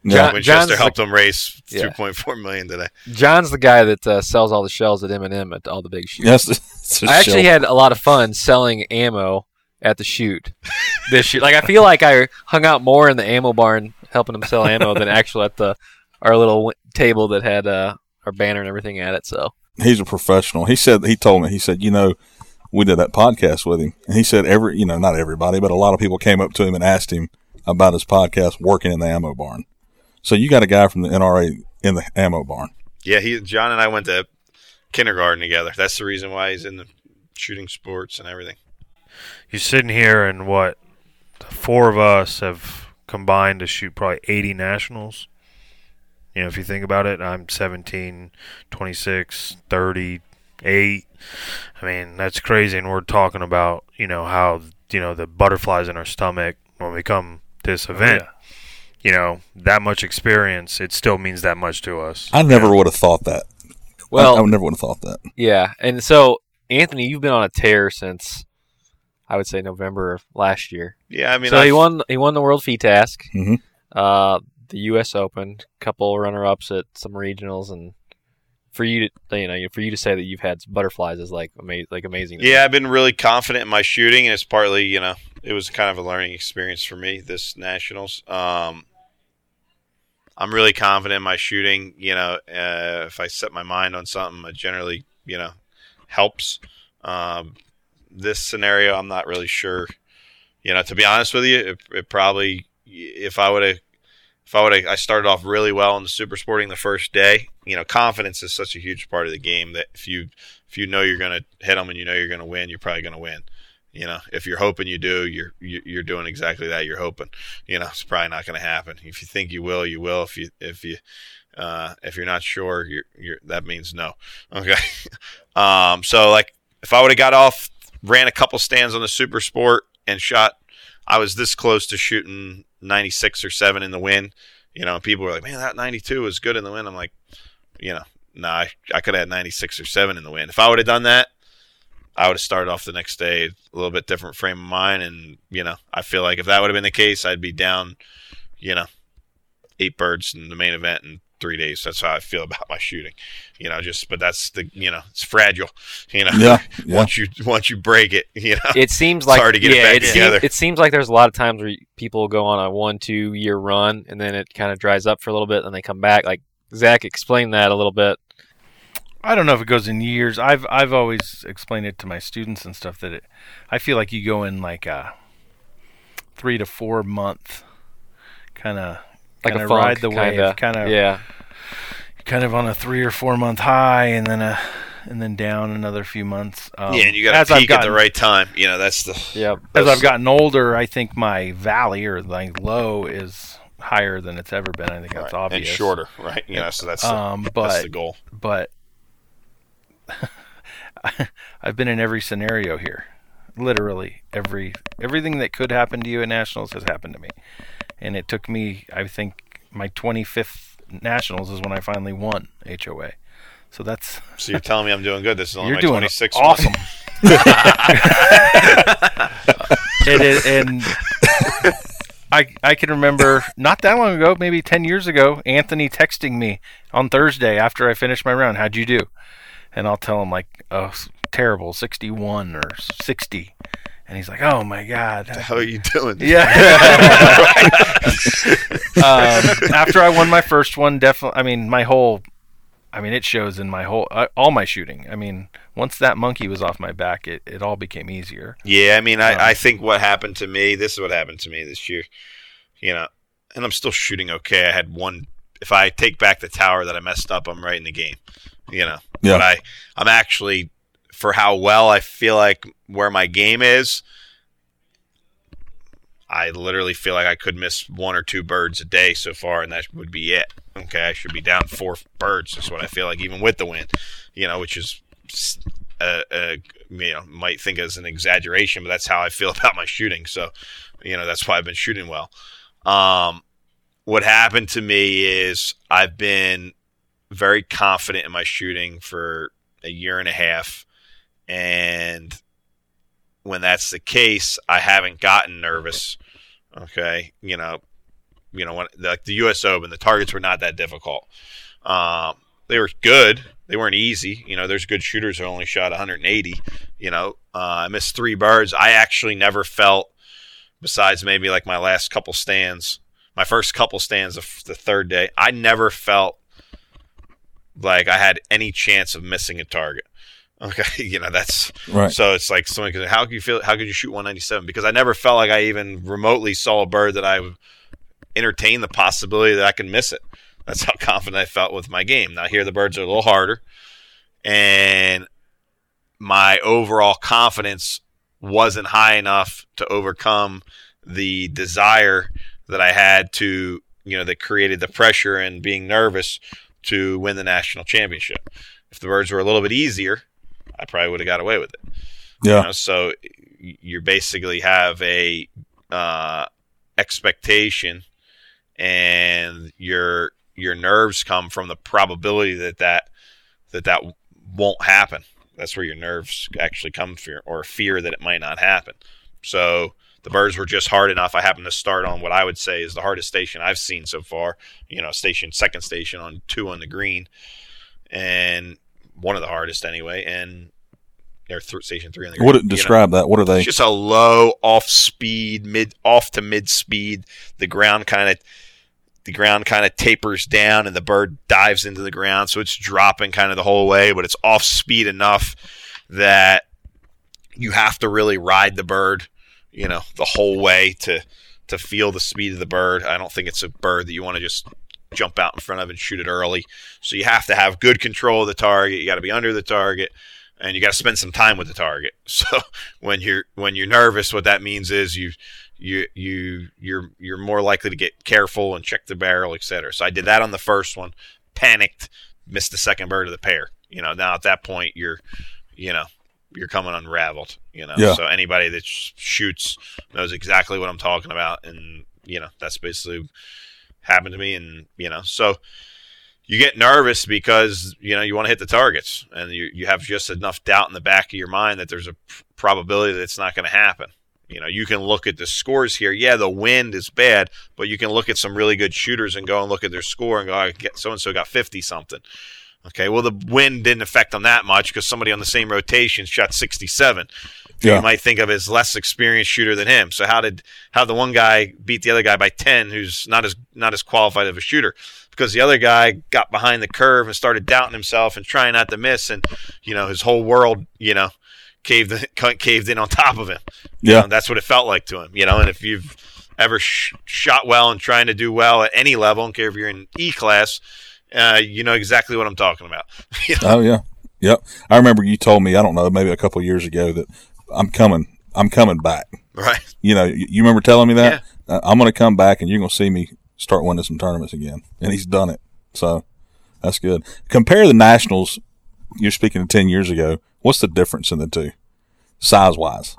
Yeah. John- Winchester John's helped them raise Yeah. 2.4 million today. John's the guy that uh, sells all the shells at M&M at all the big shoots. Yes. [LAUGHS] it's a I actually show. had a lot of fun selling ammo at the shoot this year. Like I feel like I hung out more in the ammo barn helping them sell ammo than [LAUGHS] actually at the our little w- table that had uh, our banner and everything at it. So He's a professional. He said he told me. He said, you know, we did that podcast with him, and he said every, you know, not everybody, but a lot of people came up to him and asked him about his podcast working in the ammo barn. So you got a guy from the NRA in the ammo barn. Yeah, he John and I went to kindergarten together. That's the reason why he's in the shooting sports and everything. you're sitting here, and what? The four of us have combined to shoot probably 80 nationals. You know, if you think about it, I'm 17, 26, 38. I mean, that's crazy. And we're talking about, you know, how, you know, the butterflies in our stomach when we come to this event. yeah. You know, that much experience, it still means that much to us. I never would have thought that Well, I, I never would have thought that. Yeah, and so Anthony, you've been on a tear since I would say November of last year. Yeah, I mean, so I've- he won. He won the World FITASC, Mhm. uh, the U.S. Open, couple runner-ups at some regionals, and for you to you know for you to say that you've had butterflies is like ama- like amazing. Yeah, I've been really confident in my shooting, and it's partly, you know, it was kind of a learning experience for me this nationals. Um, I'm really confident in my shooting. You know, uh, if I set my mind on something, it generally, you know, helps. Um, this scenario, I'm not really sure. You know, to be honest with you, it, it probably, if I would have, if I would have, I started off really well in the super sporting the first day. You know, confidence is such a huge part of the game that if you if you know you're going to hit them and you know you're going to win, you're probably going to win. You know, if you're hoping you do, you're you- you're doing exactly that. You're hoping. You know, it's probably not going to happen. If you think you will, you will. If you if you uh, if you're not sure, you're you're that means no. [LAUGHS] Okay. um. So like, if I would have got off, ran a couple stands on the super sport and shot, I was this close to shooting 96 or seven in the win. You know, people were like, "Man, that 92 was good in the win." I'm like, you know, nah, I, I could have had 96 or 7 in the win. If I would have done that, I would have started off the next day a little bit different frame of mind. And, you know, I feel like if that would have been the case, I'd be down, you know, eight birds in the main event in three days. That's how I feel [LAUGHS] about my shooting, you know, just, but that's the, you know, it's fragile, you know, Yeah, [LAUGHS] yeah. once you, once you break it, [LAUGHS] you know, It seems like hard to get it yeah, back it, seem- together. it seems like there's a lot of times where people go on a one two year run and then it kind of dries up for a little bit and they come back. Like Zach explained that a little bit. I don't know if it goes in years. I've I've always explained it to my students and stuff that it. I feel like you go in like a three to four month kind of Like kind a of funk, ride the wave, kinda. kind of Yeah, kind of on a three or four month high, and then a and then down another few months. Um, yeah, and you got as to I've peak at the right time. You know, that's the, yeah. As I've gotten older, I think my valley or like low is higher than it's ever been. I think that's right, obvious. and shorter, right? You know, so that's, the, Um, that's but the goal. but [LAUGHS] I've been in every scenario here. Literally every everything that could happen to you at nationals has happened to me, and it took me. I think my 25th nationals is when I finally won HOA. So that's So you're telling me I'm doing good. This is only you're my doing 26th awesome. and [LAUGHS] it, and I I can remember not that long ago, maybe ten years ago, Anthony texting me on Thursday after I finished my round. How'd you do? And I'll tell him like, oh, s- terrible, sixty-one or sixty. And he's like, "Oh my god!" How are you doing? Yeah. [LAUGHS] [LAUGHS] um, after I won my first one, definitely. I mean, my whole. I mean, it shows in my whole uh, all my shooting. I mean, once that monkey was off my back, it, it all became easier. Yeah, I mean, I, Um, I think what happened to me, this is what happened to me this year. You know, and I'm still shooting okay. I had one. If I take back the tower that I messed up, I'm right in the game. You know, Yeah. but I, I'm actually for how well I feel like where my game is. I literally feel like I could miss one or two birds a day so far, and that would be it. Okay, I should be down four birds. That's what I feel like, even with the wind, You know, which is uh, uh, you know might think as an exaggeration, but that's how I feel [LAUGHS] about my shooting. So, you know, that's why I've been shooting well. Um, what happened to me is I've been very confident in my shooting for a year and a half, and when that's the case, I haven't gotten nervous. Okay, you know, you know when like the U.S. Open, the targets were not that difficult. Um, they were good. They weren't easy. You know, there's good shooters who only shot 180. You know, uh, I missed three birds. I actually never felt, besides maybe like my last couple stands, my first couple stands of the third day, I never felt like I had any chance of missing a target. Okay, [LAUGHS] you know that's Right. so it's like someone could how could you feel how could you shoot 197 because I never felt like I even remotely saw a bird that I entertained the possibility that I could miss it. That's how [LAUGHS] confident I felt with my game. Now here the birds are a little harder, and my overall confidence wasn't high enough to overcome the desire that I had to, you know, that created the pressure and being nervous to win the national championship. If the birds were a little bit easier, I probably would have got away with it. You Yeah. know, so you basically have a uh, expectation, and your your nerves come from the probability that that that that won't happen. That's where your nerves actually come fear or fear that it might not happen. So the birds were just hard enough. I happened to start on what I would say is the hardest station I've seen so far. You know, station second station on two on the green, and one of the hardest anyway. And or th- station three on the green. What you know. describe that? What are they? It's just a low off speed, mid off to mid speed. The ground kind of the ground kind of tapers down and the bird dives into the ground, so it's dropping kind of the whole way, but it's off speed enough that you have to really ride the bird, you know, the whole way to to feel the speed of the bird. I don't think it's a bird that you want to just jump out in front of and shoot it early. So you have to have good control of the target. You got to be under the target and you got to spend some time with the target. [LAUGHS] So when you're when you're nervous, what that means is you you you you're you're more likely to get careful and check the barrel, etc. So I did that on the first one, panicked, missed the second bird of the pair. You know, now at that point you're you know you're coming unraveled. You know, Yeah. so anybody that sh- shoots knows exactly what I'm talking about, and you know that's basically happened to me, and you know so you get nervous because you know you want to hit the targets and you, you have just enough doubt in the back of your mind that there's a probability that it's not going to happen. You know you can look at the scores here. Yeah the wind is bad but you can look at some really good shooters and go and look at their score and go so and so got 50 something okay well the wind didn't affect them that much because somebody on the same rotation shot 67 Yeah. you might think of as less experienced shooter than him so how did how the one guy beat the other guy by 10 who's not as not as qualified of a shooter because the other guy got behind the curve and started doubting himself and trying not to miss, and you know his whole world, you know, caved [LAUGHS] caved in on top of him. You Yeah. know, that's what it felt like to him. You know, and if you've ever sh- shot well and trying to do well at any level, I don't care if you're in E class, uh, you know exactly what I'm talking about. [LAUGHS] You know? Oh yeah, yep. I remember you told me I don't know maybe a couple of years ago that I'm coming. I'm coming back. right? You know, you, you remember telling me that uh, I'm going to come back and you're going to see me start winning some tournaments again. And he's done it. So that's good. Compare the nationals. You're speaking of ten years ago. What's the difference in the two, size wise?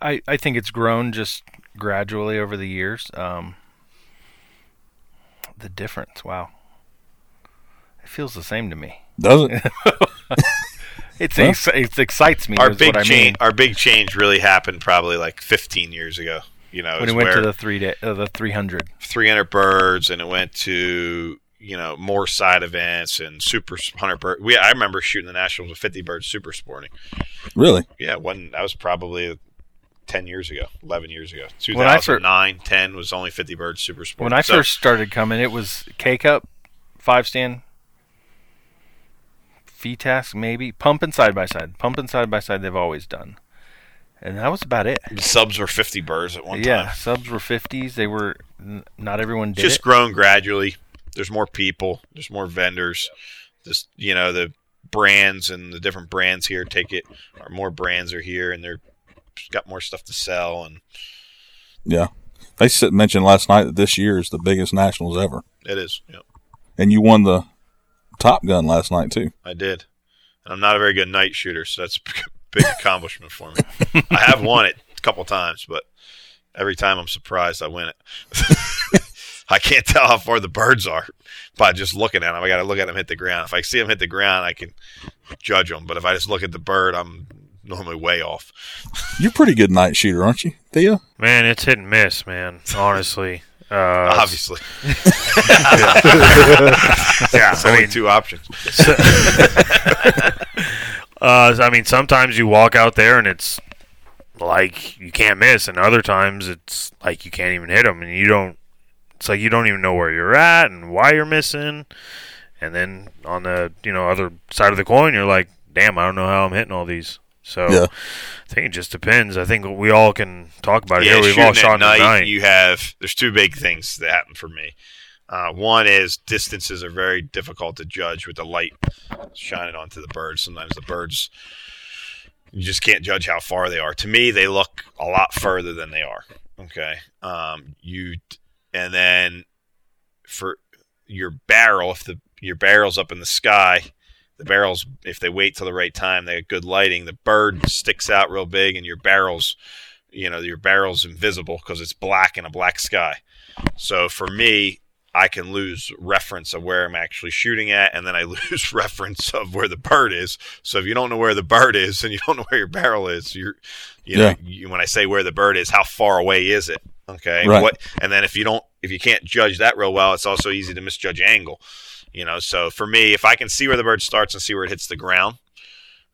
I, I think it's grown just gradually over the years. Um, the difference, wow. It feels the same to me. Does it? [LAUGHS] It's Well, ex- it excites me. Our is big what I change, mean. our big change, really happened probably like 15 years ago. You know, when is it went where to the three day, uh, the three hundred. 300 birds and it went to you know more side events and super 100 bird we i remember shooting the nationals with 50 birds super sporting really? yeah one that was probably 10 years ago 11 years ago When I fir- 2009 10 was only 50 birds super sporting When I So, first started coming, it was K cup, five stand, V task maybe, pump and side by side. Pump and side by side they've always done, and that was about it. the subs were 50 burrs at one time. yeah, time subs were fifties. They were not everyone did just it. grown gradually there's more people there's more vendors just you know the brands and the different brands here take it or more brands are here and they're got more stuff to sell and Yeah. They said, mentioned last night that this year is the biggest nationals ever, it is yep. and you won the Top Gun last night too. I did. And I'm not a very good night shooter, so that's [LAUGHS] a big accomplishment for me. I have won it a couple times, but every time I'm surprised I win it. [LAUGHS] I can't tell how far the birds are by just looking at them. I got to look at them hit the ground. If I see them hit the ground, I can judge them. But if I just look at the bird, I'm normally way off. You're a pretty good night shooter, aren't you, Theo? Man, it's hit and miss, man. Honestly, uh, Obviously, [LAUGHS] yeah. it's I only mean, two options. [LAUGHS] Uh, I mean, sometimes you walk out there and it's like you can't miss, and other times it's like you can't even hit them, and you don't. It's like you don't even know where you're at and why you're missing. And then on the you know other side of the coin, you're like, damn, I don't know how I'm hitting all these. So Yeah. I think it just depends. I think we all can talk about it yeah, here. We've all shot at night, night. You have there's two big things that happen for me. Uh, one is distances are very difficult to judge with the light shining onto the birds. Sometimes the birds you just can't judge how far they are. To me, they look a lot further than they are. Okay, um, you and then for your barrel, if the your barrel's up in the sky, the barrels if they wait till the right time, they get good lighting. The bird sticks out real big, and your barrels you know your barrel's invisible because it's black in a black sky so for me I can lose reference of where I'm actually shooting at, and then I [LAUGHS] lose reference of where the bird is. So if you don't know where the bird is and you don't know where your barrel is, you're, you know, Yeah. you, when I say where the bird is, how far away is it? Okay. Right. What? And then if you don't, if you can't judge that real well, it's also easy to misjudge angle. You know, so for me, if I can see where the bird starts and see where it hits the ground,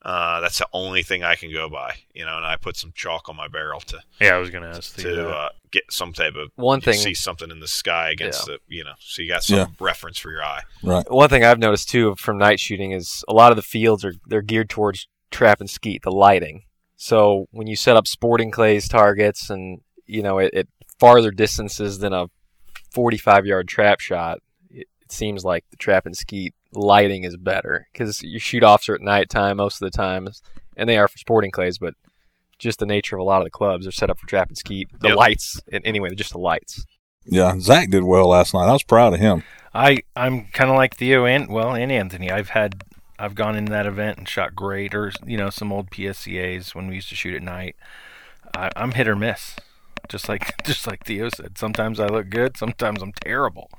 uh, that's the only thing I can go by. You know, and I put some chalk on my barrel to Yeah, I was going to ask to uh, uh, get some type of One thing- see something in the sky against the you know, so you got some Yeah. reference for your eye. Right. One thing I've noticed too from night shooting is a lot of the fields are they're geared towards trap and skeet, the lighting. So when you set up sporting clays targets and you know at, at farther distances than a 45 yard trap shot, it, it seems like the trap and skeet lighting is better because your shoot offs are at nighttime most of the times, and they are for sporting clays, but just the nature of a lot of the clubs are set up for trap and skeet. The Yep. lights, and anyway, just the lights. Yeah. Zach did well last night. I was proud of him. I I'm kind of like Theo and well and Anthony. I've had I've gone into that event and shot great, or you know some old PSCA's when we used to shoot at night. I, I'm hit or miss, just like [LAUGHS] just like Theo said. Sometimes I look good, sometimes I'm terrible,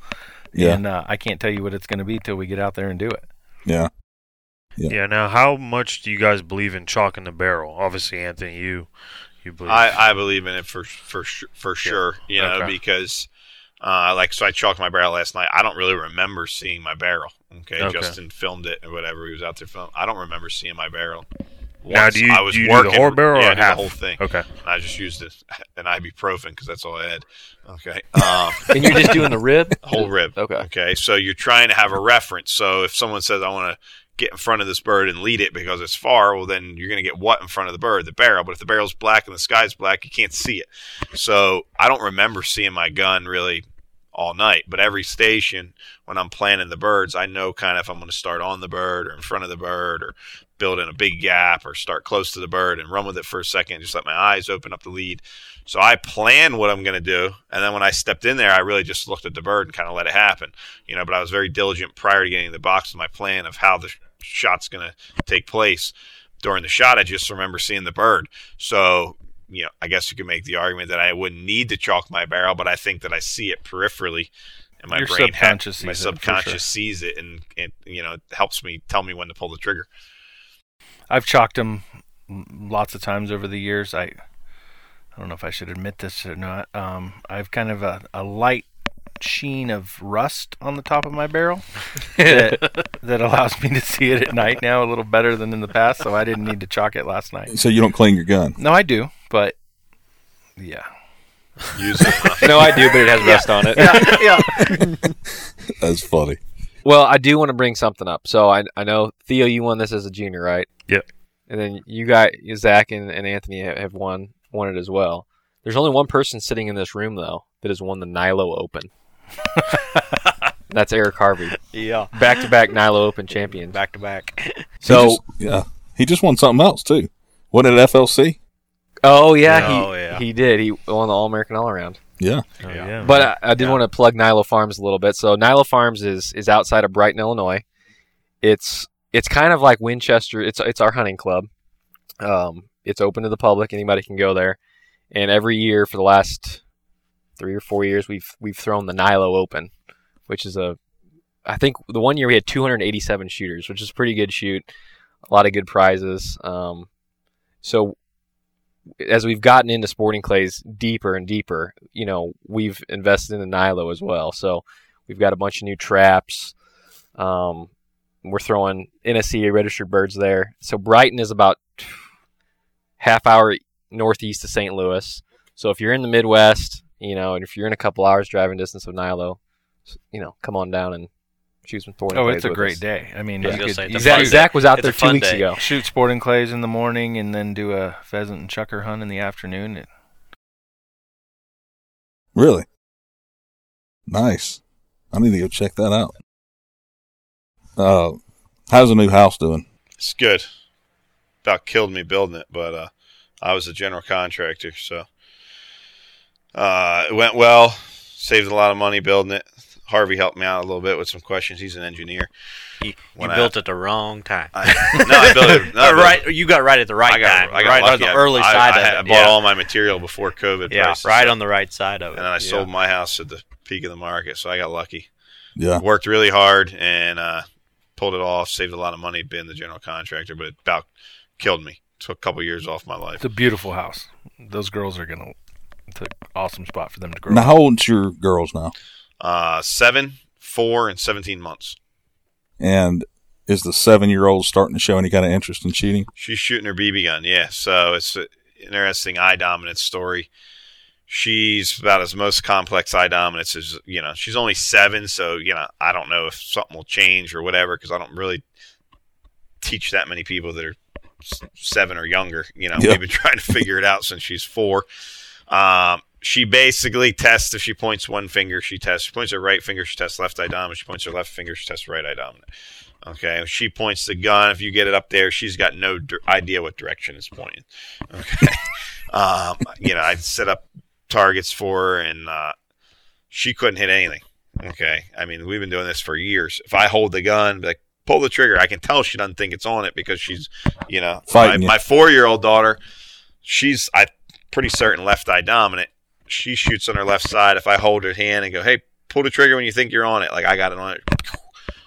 Yeah. and uh, I can't tell you what it's going to be till we get out there and do it. Yeah. yeah. Now, how much do you guys believe in chalk in the barrel? Obviously, Anthony, you you believe. I, I believe in it for for for sure. You know, Okay. because uh, like so I chalked my barrel last night. I don't really remember seeing my barrel. Okay, Okay. Justin filmed it or whatever. He was out there filming. I don't remember seeing my barrel. Now, do you I was do you working do the whole barrel yeah, or half? the whole thing. Okay. I just used it, an ibuprofen because that's all I had. Okay, [LAUGHS] um, And you're just doing the rib. [LAUGHS] whole rib. Okay. Okay, so you're trying to have a reference. So if someone says, "I want to get in front of this bird and lead it because it's far," well, then you're going to get what in front of the bird? The barrel. But if the barrel's black and the sky's black, you can't see it. So I don't remember seeing my gun really all night. But every station, when I'm planning the birds, I know kind of if I'm going to start on the bird or in front of the bird or build in a big gap or start close to the bird and run with it for a second, just let my eyes open up the lead. So I plan what I'm going to do, and then when I stepped in there, I really just looked at the bird and kind of let it happen, you know. But I was very diligent prior to getting the box with my plan of how the shot's going to take place. During the shot, I just remember seeing the bird. So you know, I guess you could make the argument that I wouldn't need to chalk my barrel, but I think that I see it peripherally, and my Your brain subconscious my it, subconscious sure. sees it, and it you know it helps me tell me when to pull the trigger. I've chalked them lots of times over the years. I I don't know if I should admit this or not. Um, I've kind of a, a light sheen of rust on the top of my barrel [LAUGHS] that, that allows me to see it at night now a little better than in the past. So I didn't need to chalk it last night. So you don't clean your gun. No, I do, but yeah, Use it. No, I do, but it has rust on it. yeah. [LAUGHS] That's funny. Well, I do want to bring something up. So I I know Theo, you won this as a junior, right? Yep. And then you got Zach and, and Anthony have, have won won it as well. There's only one person sitting in this room though that has won the Nilo Open. [LAUGHS] That's Eric Harvey, Yeah, back to back Nilo Open champion. back to back. He So, just- yeah, he just won something else too. Wasn't it FLC? oh yeah, Oh, he yeah. he did. He won the All American All Around. Yeah. Oh, Yeah. yeah. But I, I did Yeah. want to plug Nilo Farms a little bit. So Nilo Farms is is outside of Brighton, Illinois. It's it's kind of like Winchester. It's it's our hunting club. Um, it's open to the public. Anybody can go there. And every year for the last three or four years, we've we've thrown the Nilo Open, which is a I think the one year we had 287 shooters, which is a pretty good shoot. A lot of good prizes. Um, so as we've gotten into sporting clays deeper and deeper, you know, we've invested in the Nilo as well. So we've got a bunch of new traps. Um, we're throwing NSCA registered birds there. So Brighton is about half hour northeast of St. Louis. So if you're in the Midwest, you know, and if you're in a couple hours driving distance of Nilo, you know, come on down and shoot some sporting Oh, it's a great us. day. I mean, I you could say, you Zach, fun could day. Zach was out It's there two weeks day. ago. shoot sporting clays in the morning and then do a pheasant and chukar hunt in the afternoon. It, Really? Nice. I need to go check that out. Uh, how's the new house doing? It's good. About killed me building it, but uh, I was a general contractor, so uh, it went well. Saved a lot of money building it. Harvey helped me out a little bit with some questions. He's an engineer. You, you When I- built it the wrong time. I, [LAUGHS] no, I built it. No, I Or built- right, you got right at the right I got, time. I got right lucky. on the I- early I, side I, of had- it. I bought yeah. all my material before COVID. yeah, prices, right on the right side of it. And then I yeah. sold my house at the peak of the market, so I got lucky. Yeah. Worked really hard and uh, pulled it off. Saved a lot of money being the general contractor, but it about killed me. Took a couple years off my life. It's a beautiful house. Those girls are gonna. It's an awesome spot for them to grow. Now, how old's your girls now? Uh, seven, four, and seventeen months. And is the seven year old starting to show any kind of interest in cheating? She's shooting her BB gun, yeah. So it's an interesting eye dominance story. She's about as most complex eye dominance as you know. She's only seven, so you know I don't know if something will change or whatever because I don't really teach that many people that are seven or younger. You know, Yeah. we've been trying to figure it out since she's four. Um, she basically tests if she points one finger, she tests. She points her right finger, she tests left eye dominant. She points her left finger, she tests right eye dominant. Okay, if she points the gun. If you get it up there, she's got no idea what direction it's pointing. Okay, [LAUGHS] um, you know, I set up targets for her, and uh, she couldn't hit anything. Okay, I mean, we've been doing this for years. If I hold the gun, like pull the trigger, I can tell she doesn't think it's on it because she's, you know, my, my four-year-old daughter. She's I pretty certain left eye dominant. She shoots on her left side. If I hold her hand and go, "Hey, pull the trigger when you think you're on it," like I got it on it,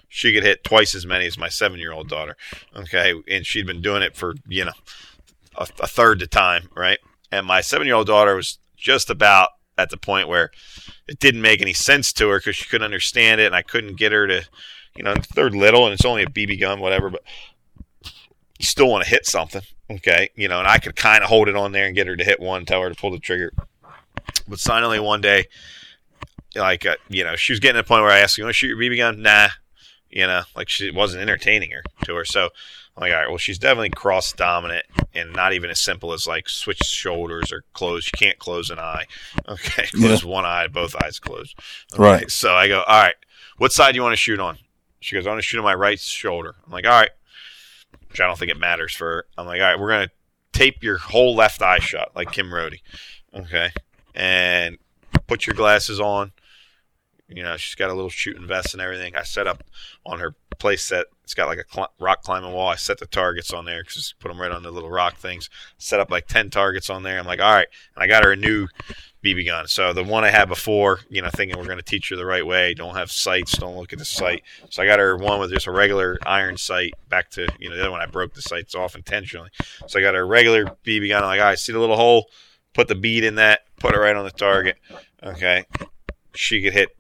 she could hit twice as many as my seven-year-old daughter. Okay, and she'd been doing it for you know a, a third the time, right? And my seven-year-old daughter was just about at the point where it didn't make any sense to her because she couldn't understand it, and I couldn't get her to, you know, they're little and it's only a BB gun, whatever, but you still want to hit something, okay? You know, and I could kind of hold it on there and get her to hit one, tell her to pull the trigger. But finally, one day, like, uh, you know, she was getting to the point where I asked, "You want to shoot your BB gun?" Nah, you know, like she wasn't entertaining her to her. So I'm like, all right, well, she's definitely cross dominant and not even as simple as like switch shoulders or close. She can't close an eye. [LAUGHS] Okay, close one eye, both eyes closed. Okay, Right. So I go, all right, what side do you want to shoot on? She goes, I want to shoot on my right shoulder. I'm like, all right, which I don't think it matters for her. I'm like, all right, we're gonna tape your whole left eye shut like Kim Rhode. Okay, and put your glasses on. You know, she's got a little shooting vest and everything. I set up on her place set. It's got like a cl- rock climbing wall. I set the targets on there because put them right on the little rock things. Set up like ten targets on there. I'm like, all right. And I got her a new BB gun. So the one I had before, you know, thinking we're going to teach her the right way. Don't have sights. Don't look at the sight. So I got her one with just a regular iron sight. Back to you know the other one I broke the sights off intentionally. So I got her a regular BB gun. I'm like, all right, see the little hole? Put the bead in that. Put it right on the target. Okay. She could hit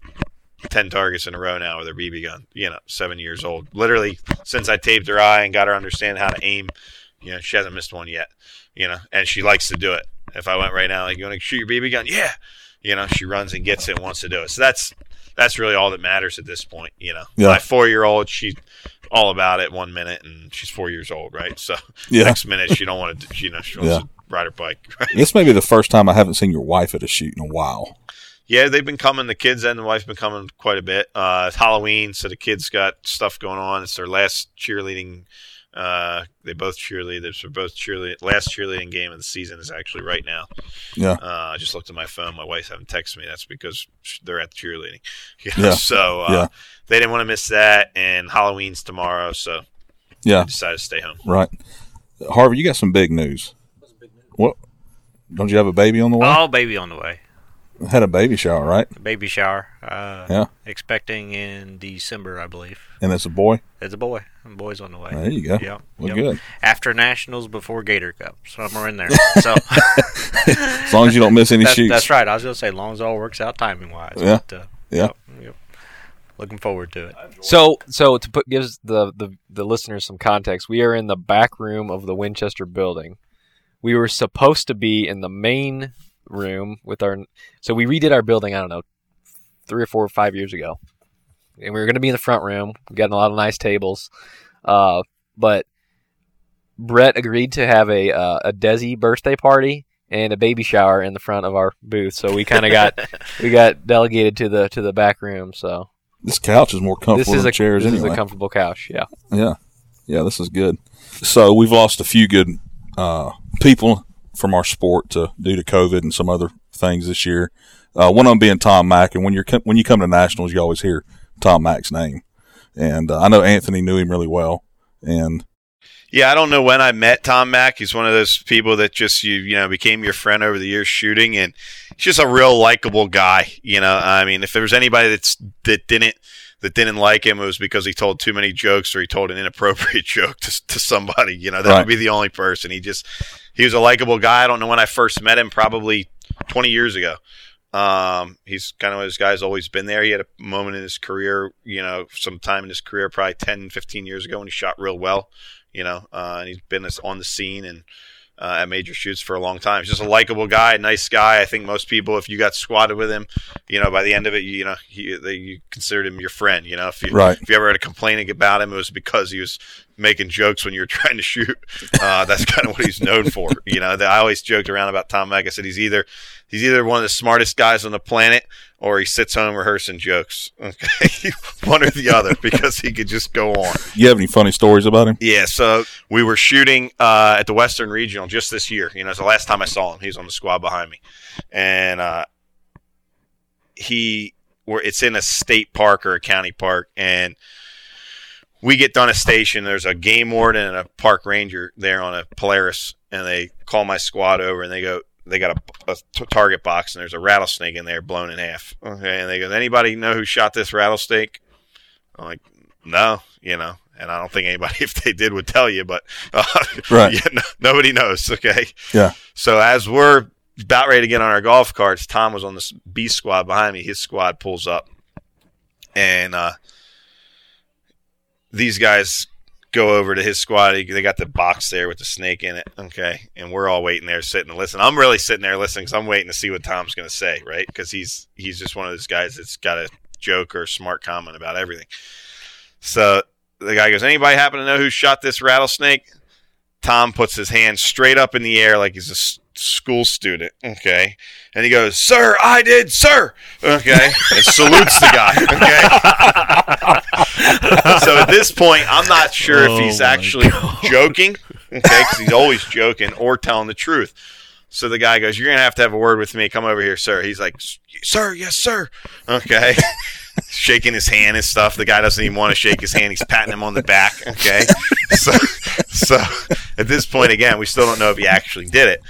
10 targets in a row now with her BB gun, you know, seven years old. Literally, since I taped her eye and got her understand how to aim, you know, she hasn't missed one yet, you know, and she likes to do it. If I went right now, like, you want to shoot your BB gun? Yeah. You know, she runs and gets it and wants to do it. So that's, that's really all that matters at this point, you know. Yeah. My four year old, she's all about it one minute and she's four years old, right? So Yeah. next minute, she don't want to, you know, she wants Yeah. to ride her bike, right? [LAUGHS] This may be the first time I haven't seen your wife at a shoot in a while. Yeah, they've been coming. The kids and the wife have been coming quite a bit. Uh, it's Halloween, so the kids got stuff going on. It's their last cheerleading. Uh, they both cheerlead. They're both cheerlead. Last cheerleading game of the season is actually right now. Yeah. Uh, I just looked at my phone. My wife haven't texted me. That's because they're at the cheerleading. [LAUGHS] You know, Yeah. So uh, Yeah. they didn't want to miss that. And Halloween's tomorrow, so Yeah. Decided to stay home. Right. Harvey, you got some big news. What? Don't you have a baby on the way? Oh, baby on the way. Had a baby shower, right? Baby shower. Uh, Yeah. Expecting in December, I believe. And it's a boy. It's a boy. A boy's on the way. There you go. Yep. Well, yep. good. After Nationals, before Gator Cup. Somewhere in there. [LAUGHS] So [LAUGHS] As long as you don't miss any that's, shoots. that's right. I was going to say, as long as it all works out timing wise. Yeah. But, uh, Yeah. yep, yep. Looking forward to it. So, so to put gives the, the the listeners some context, we are in the back room of the Winchester building. We were supposed to be in the main room with our. So we redid our building. I don't know, three or four or five years ago, and we were going to be in the front room. We got a lot of nice tables, uh, but Brett agreed to have a uh, a Desi birthday party and a baby shower in the front of our booth. So we kind of got [LAUGHS] we got delegated to the to the back room. So this couch is more comfortable this is than a chairs this anyway. is a comfortable couch. Yeah. Yeah, yeah, this is good. So we've lost a few good uh, people from our sport to due to COVID and some other things this year. Uh, one of them being Tom Mack, and when you're when you come to nationals, you always hear Tom Mack's name, and uh, I know Anthony knew him really well, and Yeah, I don't know when I met Tom Mack. He's one of those people that just you you know became your friend over the years shooting, and he's just a real likable guy. You know, I mean, if there was anybody that's that didn't that didn't like him, it was because he told too many jokes or he told an inappropriate [LAUGHS] joke to, to somebody. You know, that Right. would be the only person. He just he was a likable guy. I don't know when I first met him, probably 20 years ago. Um, he's kind of one of those guys always been there. He had a moment in his career, you know, some time in his career, probably 10, 15 years ago when he shot real well, you know, uh, and he's been this on the scene and uh, at major shoots for a long time. He's just a likable guy, nice guy. I think most people, if you got squadded with him, you know, by the end of it, you, you know, he, they, you considered him your friend. You know, if you Right. if you ever had a complaining about him, it was because he was making jokes when you were [LAUGHS] trying to shoot. Uh, that's kind of what he's known for. You know, I always joked around about Tom Mack. I said he's either he's either one of the smartest guys on the planet or he sits home rehearsing jokes. Okay, [LAUGHS] one or the other because he could just go on. you have any funny stories about him? Yeah, so we were shooting uh, at the Western Regional just this year. You know, it's the last time I saw him. He was on the squad behind me, and uh, he, it's in a state park or a county park, and we get done a station. There's a game warden and a park ranger there on a Polaris, and they call my squad over, and they go, they got a, a t- target box, and there's a rattlesnake in there blown in half. Okay, and they go, anybody know who shot this rattlesnake? I'm like, no, you know, and I don't think anybody, [LAUGHS] if they did, would tell you, but uh, [LAUGHS] Right. yeah, no, nobody knows. Okay. Yeah. So as we're about ready to get on our golf carts, Tom was on this B squad behind me. His squad pulls up, and uh, these guys go over to his squad. They got the box there with the snake in it. Okay, and we're all waiting there, sitting to listen. I'm really sitting there listening because I'm waiting to see what Tom's going to say, right? Because he's he's just one of those guys that's got a joke or a smart comment about everything. So the guy goes, "Anybody happen to know who shot this rattlesnake?" Tom puts his hand straight up in the air like he's a school student. Okay, and he goes, "Sir, I did, sir." Okay, and salutes the guy. Okay. [LAUGHS] so at this point, I'm not sure if he's oh actually joking. Okay, because he's always joking or telling the truth. So the guy goes, "You're gonna have to have a word with me. Come over here, sir." He's like, "Sir, yes, sir." Okay. [LAUGHS] Shaking his hand and stuff. The guy doesn't even want to shake his hand. He's patting him on the back. Okay. [LAUGHS] So, so at this point, again, we still don't know if he actually did it.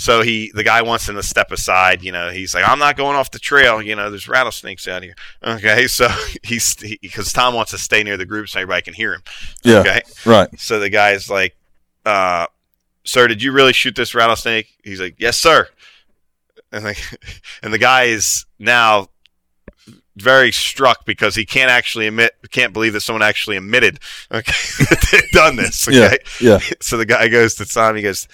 So he, the guy wants him to step aside. You know, he's like, "I'm not going off the trail. You know, there's rattlesnakes out here." Okay, so [LAUGHS] he's because Tom wants to stay near the group so everybody can hear him. Yeah. Okay, Right. so the guy's like, uh, "Sir, did you really shoot this rattlesnake?" He's like, "Yes, sir." And like, [LAUGHS] and the guy is now very struck because he can't actually admit, can't believe that someone actually admitted, okay, [LAUGHS] that they've done this. Okay, Yeah. Yeah. so the guy goes to Tom. He goes,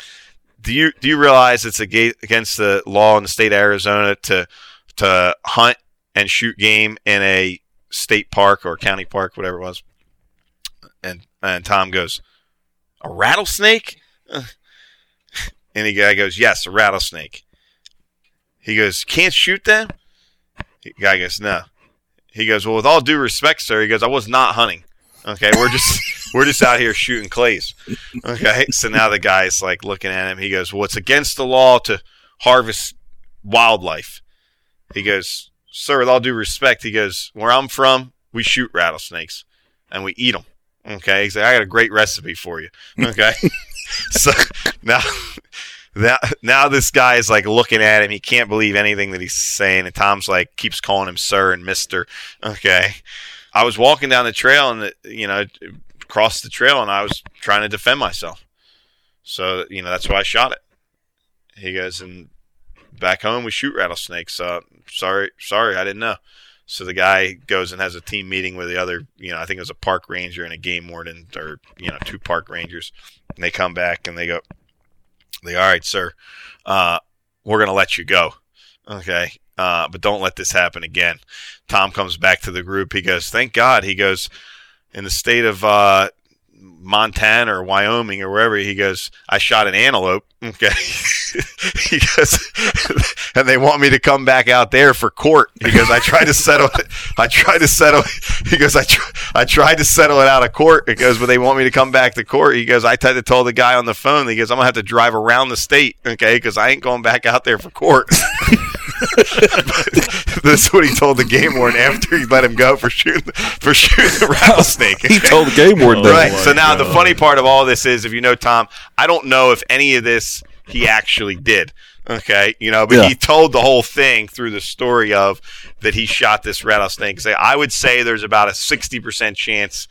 "Do you do you realize it's against the law in the state of Arizona to to hunt and shoot game in a state park or county park, whatever it was?" And and Tom goes, "A rattlesnake?" [LAUGHS] And the guy goes, "Yes, a rattlesnake." He goes, "Can't shoot them." The guy goes, "No." He goes, "Well, with all due respect, sir," he goes, "I was not hunting." Okay, we're just we're just out here shooting clays. Okay, so now the guy's like looking at him. He goes, "Well, it's against the law to harvest wildlife." He goes, "Sir, with all due respect," he goes, "Where I'm from, we shoot rattlesnakes and we eat them." Okay, he's like, "I got a great recipe for you." Okay, [LAUGHS] so now. Now, now this guy is like looking at him. He can't believe anything that he's saying. And Tom's like keeps calling him sir and mister. Okay. I was walking down the trail and, you know, across the trail and I was trying to defend myself. So, you know, that's why I shot it. He goes, and back home we shoot rattlesnakes. So sorry, sorry, I didn't know. So the guy goes and has a team meeting with the other, you know, I think it was a park ranger and a game warden or, you know, two park rangers. And they come back and they go, they all right, sir, uh, we're going to let you go. Okay. Uh, but don't let this happen again. Tom comes back to the group. He goes, thank God. He goes, in the state of uh, Montana or Wyoming or wherever. He goes, I shot an antelope. [LAUGHS] Okay. [LAUGHS] he goes, [LAUGHS] and they want me to come back out there for court. Goes, I tried to settle it. I tried to settle. He goes, I, tr- I tried to settle it out of court. He goes, but they want me to come back to court. He goes, I tried to tell the guy on the phone. He goes, I'm gonna have to drive around the state. Okay. Cause I ain't going back out there for court. [LAUGHS] That's what he told the game warden after he let him go for shooting for shooting the rattlesnake. [LAUGHS] He told the game warden that. right. Oh so now the funny part of all this is, if you know Tom, I don't know if any of this he actually did. Okay, you know, but Yeah. he told the whole thing through the story of that he shot this rattlesnake. Say, I would say there's about a sixty percent chance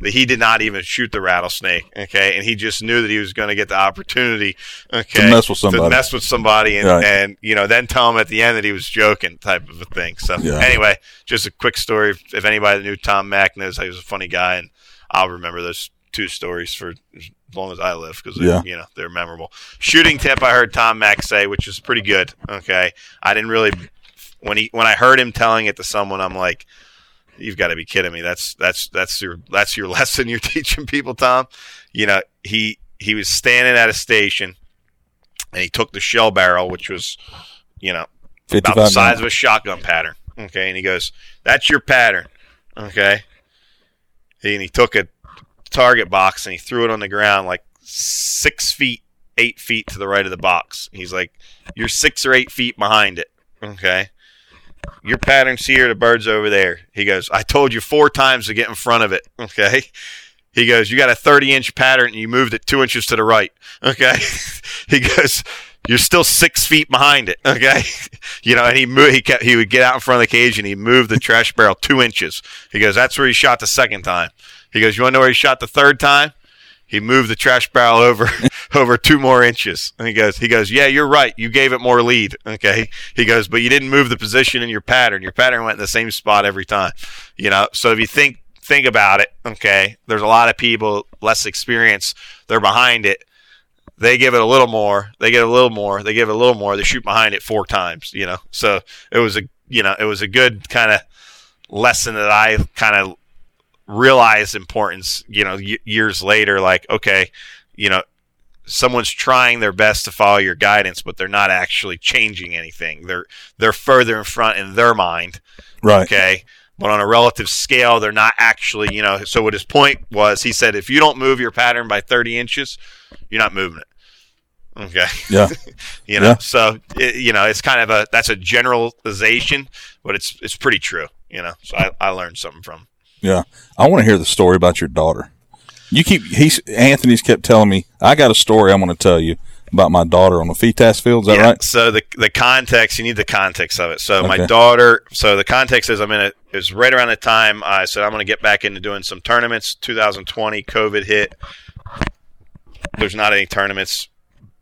that he did not even shoot the rattlesnake. Okay, and he just knew that he was going to get the opportunity. Okay, To mess with somebody. to mess with somebody, and, Right. and you know, then tell him at the end that he was joking, type of a thing. So Yeah. anyway, just a quick story. If- If anybody knew Tom Mack knows, he was a funny guy, and I'll remember those two stories for as long as I live because Yeah. you know they're memorable. Shooting tip I heard Tom Mack say, which is pretty good. Okay, I didn't really when he when I heard him telling it to someone, I'm like, you've got to be kidding me. That's that's that's your that's your [LAUGHS] lesson you're teaching people, Tom. You know he he was standing at a station and he took the shell barrel, which was you know about the 55 size of a shotgun pattern. Okay, and he goes, "That's your pattern." Okay, and he took a target box and he threw it on the ground like six feet, eight feet to the right of the box. He's like, "You're six or eight feet behind it." Okay, your pattern's here. The bird's over there. He goes, "I told you four times to get in front of it." Okay. He goes, "You got a 30 inch pattern and you moved it two inches to the right." Okay. [LAUGHS] he goes, "You're still six feet behind it." Okay. [LAUGHS] you know, and he moved. He kept. He would get out in front of the cage and he moved the trash barrel two inches. He goes, "That's where he shot the second time." He goes, "You want to know where he shot the third time?" He moved the trash barrel over [LAUGHS] over two more inches. And he goes, he goes, yeah, you're right. You gave it more lead. Okay. He goes, but you didn't move the position in your pattern. Your pattern went in the same spot every time. You know. So if you think think about it, okay, there's a lot of people less experience. They're behind it. They give it a little more. They get a little more. They give it a little more. They shoot behind it four times. You know. So it was a you know it was a good kind of lesson that I kind of realize importance, you know, y- years later, like, okay, you know, someone's trying their best to follow your guidance, but they're not actually changing anything. They're, they're further in front in their mind. Right. Okay. But on a relative scale, they're not actually, you know, so what his point was, he said, if you don't move your pattern by 30 inches, you're not moving it. Okay. Yeah. [LAUGHS] you know, Yeah. so, it, you know, it's kind of a, that's a generalization, but it's, it's pretty true, you know, so I, I learned something from him. Yeah. I want to hear the story about your daughter. You keep he's Anthony's kept telling me I got a story I'm going to tell you about my daughter on the FITASC field. Is that right? So the the context, you need the context of it. So my daughter, so the context is I'm in a is right around the time I said I'm going to get back into doing some tournaments. 2020, COVID hit. There's not any tournaments.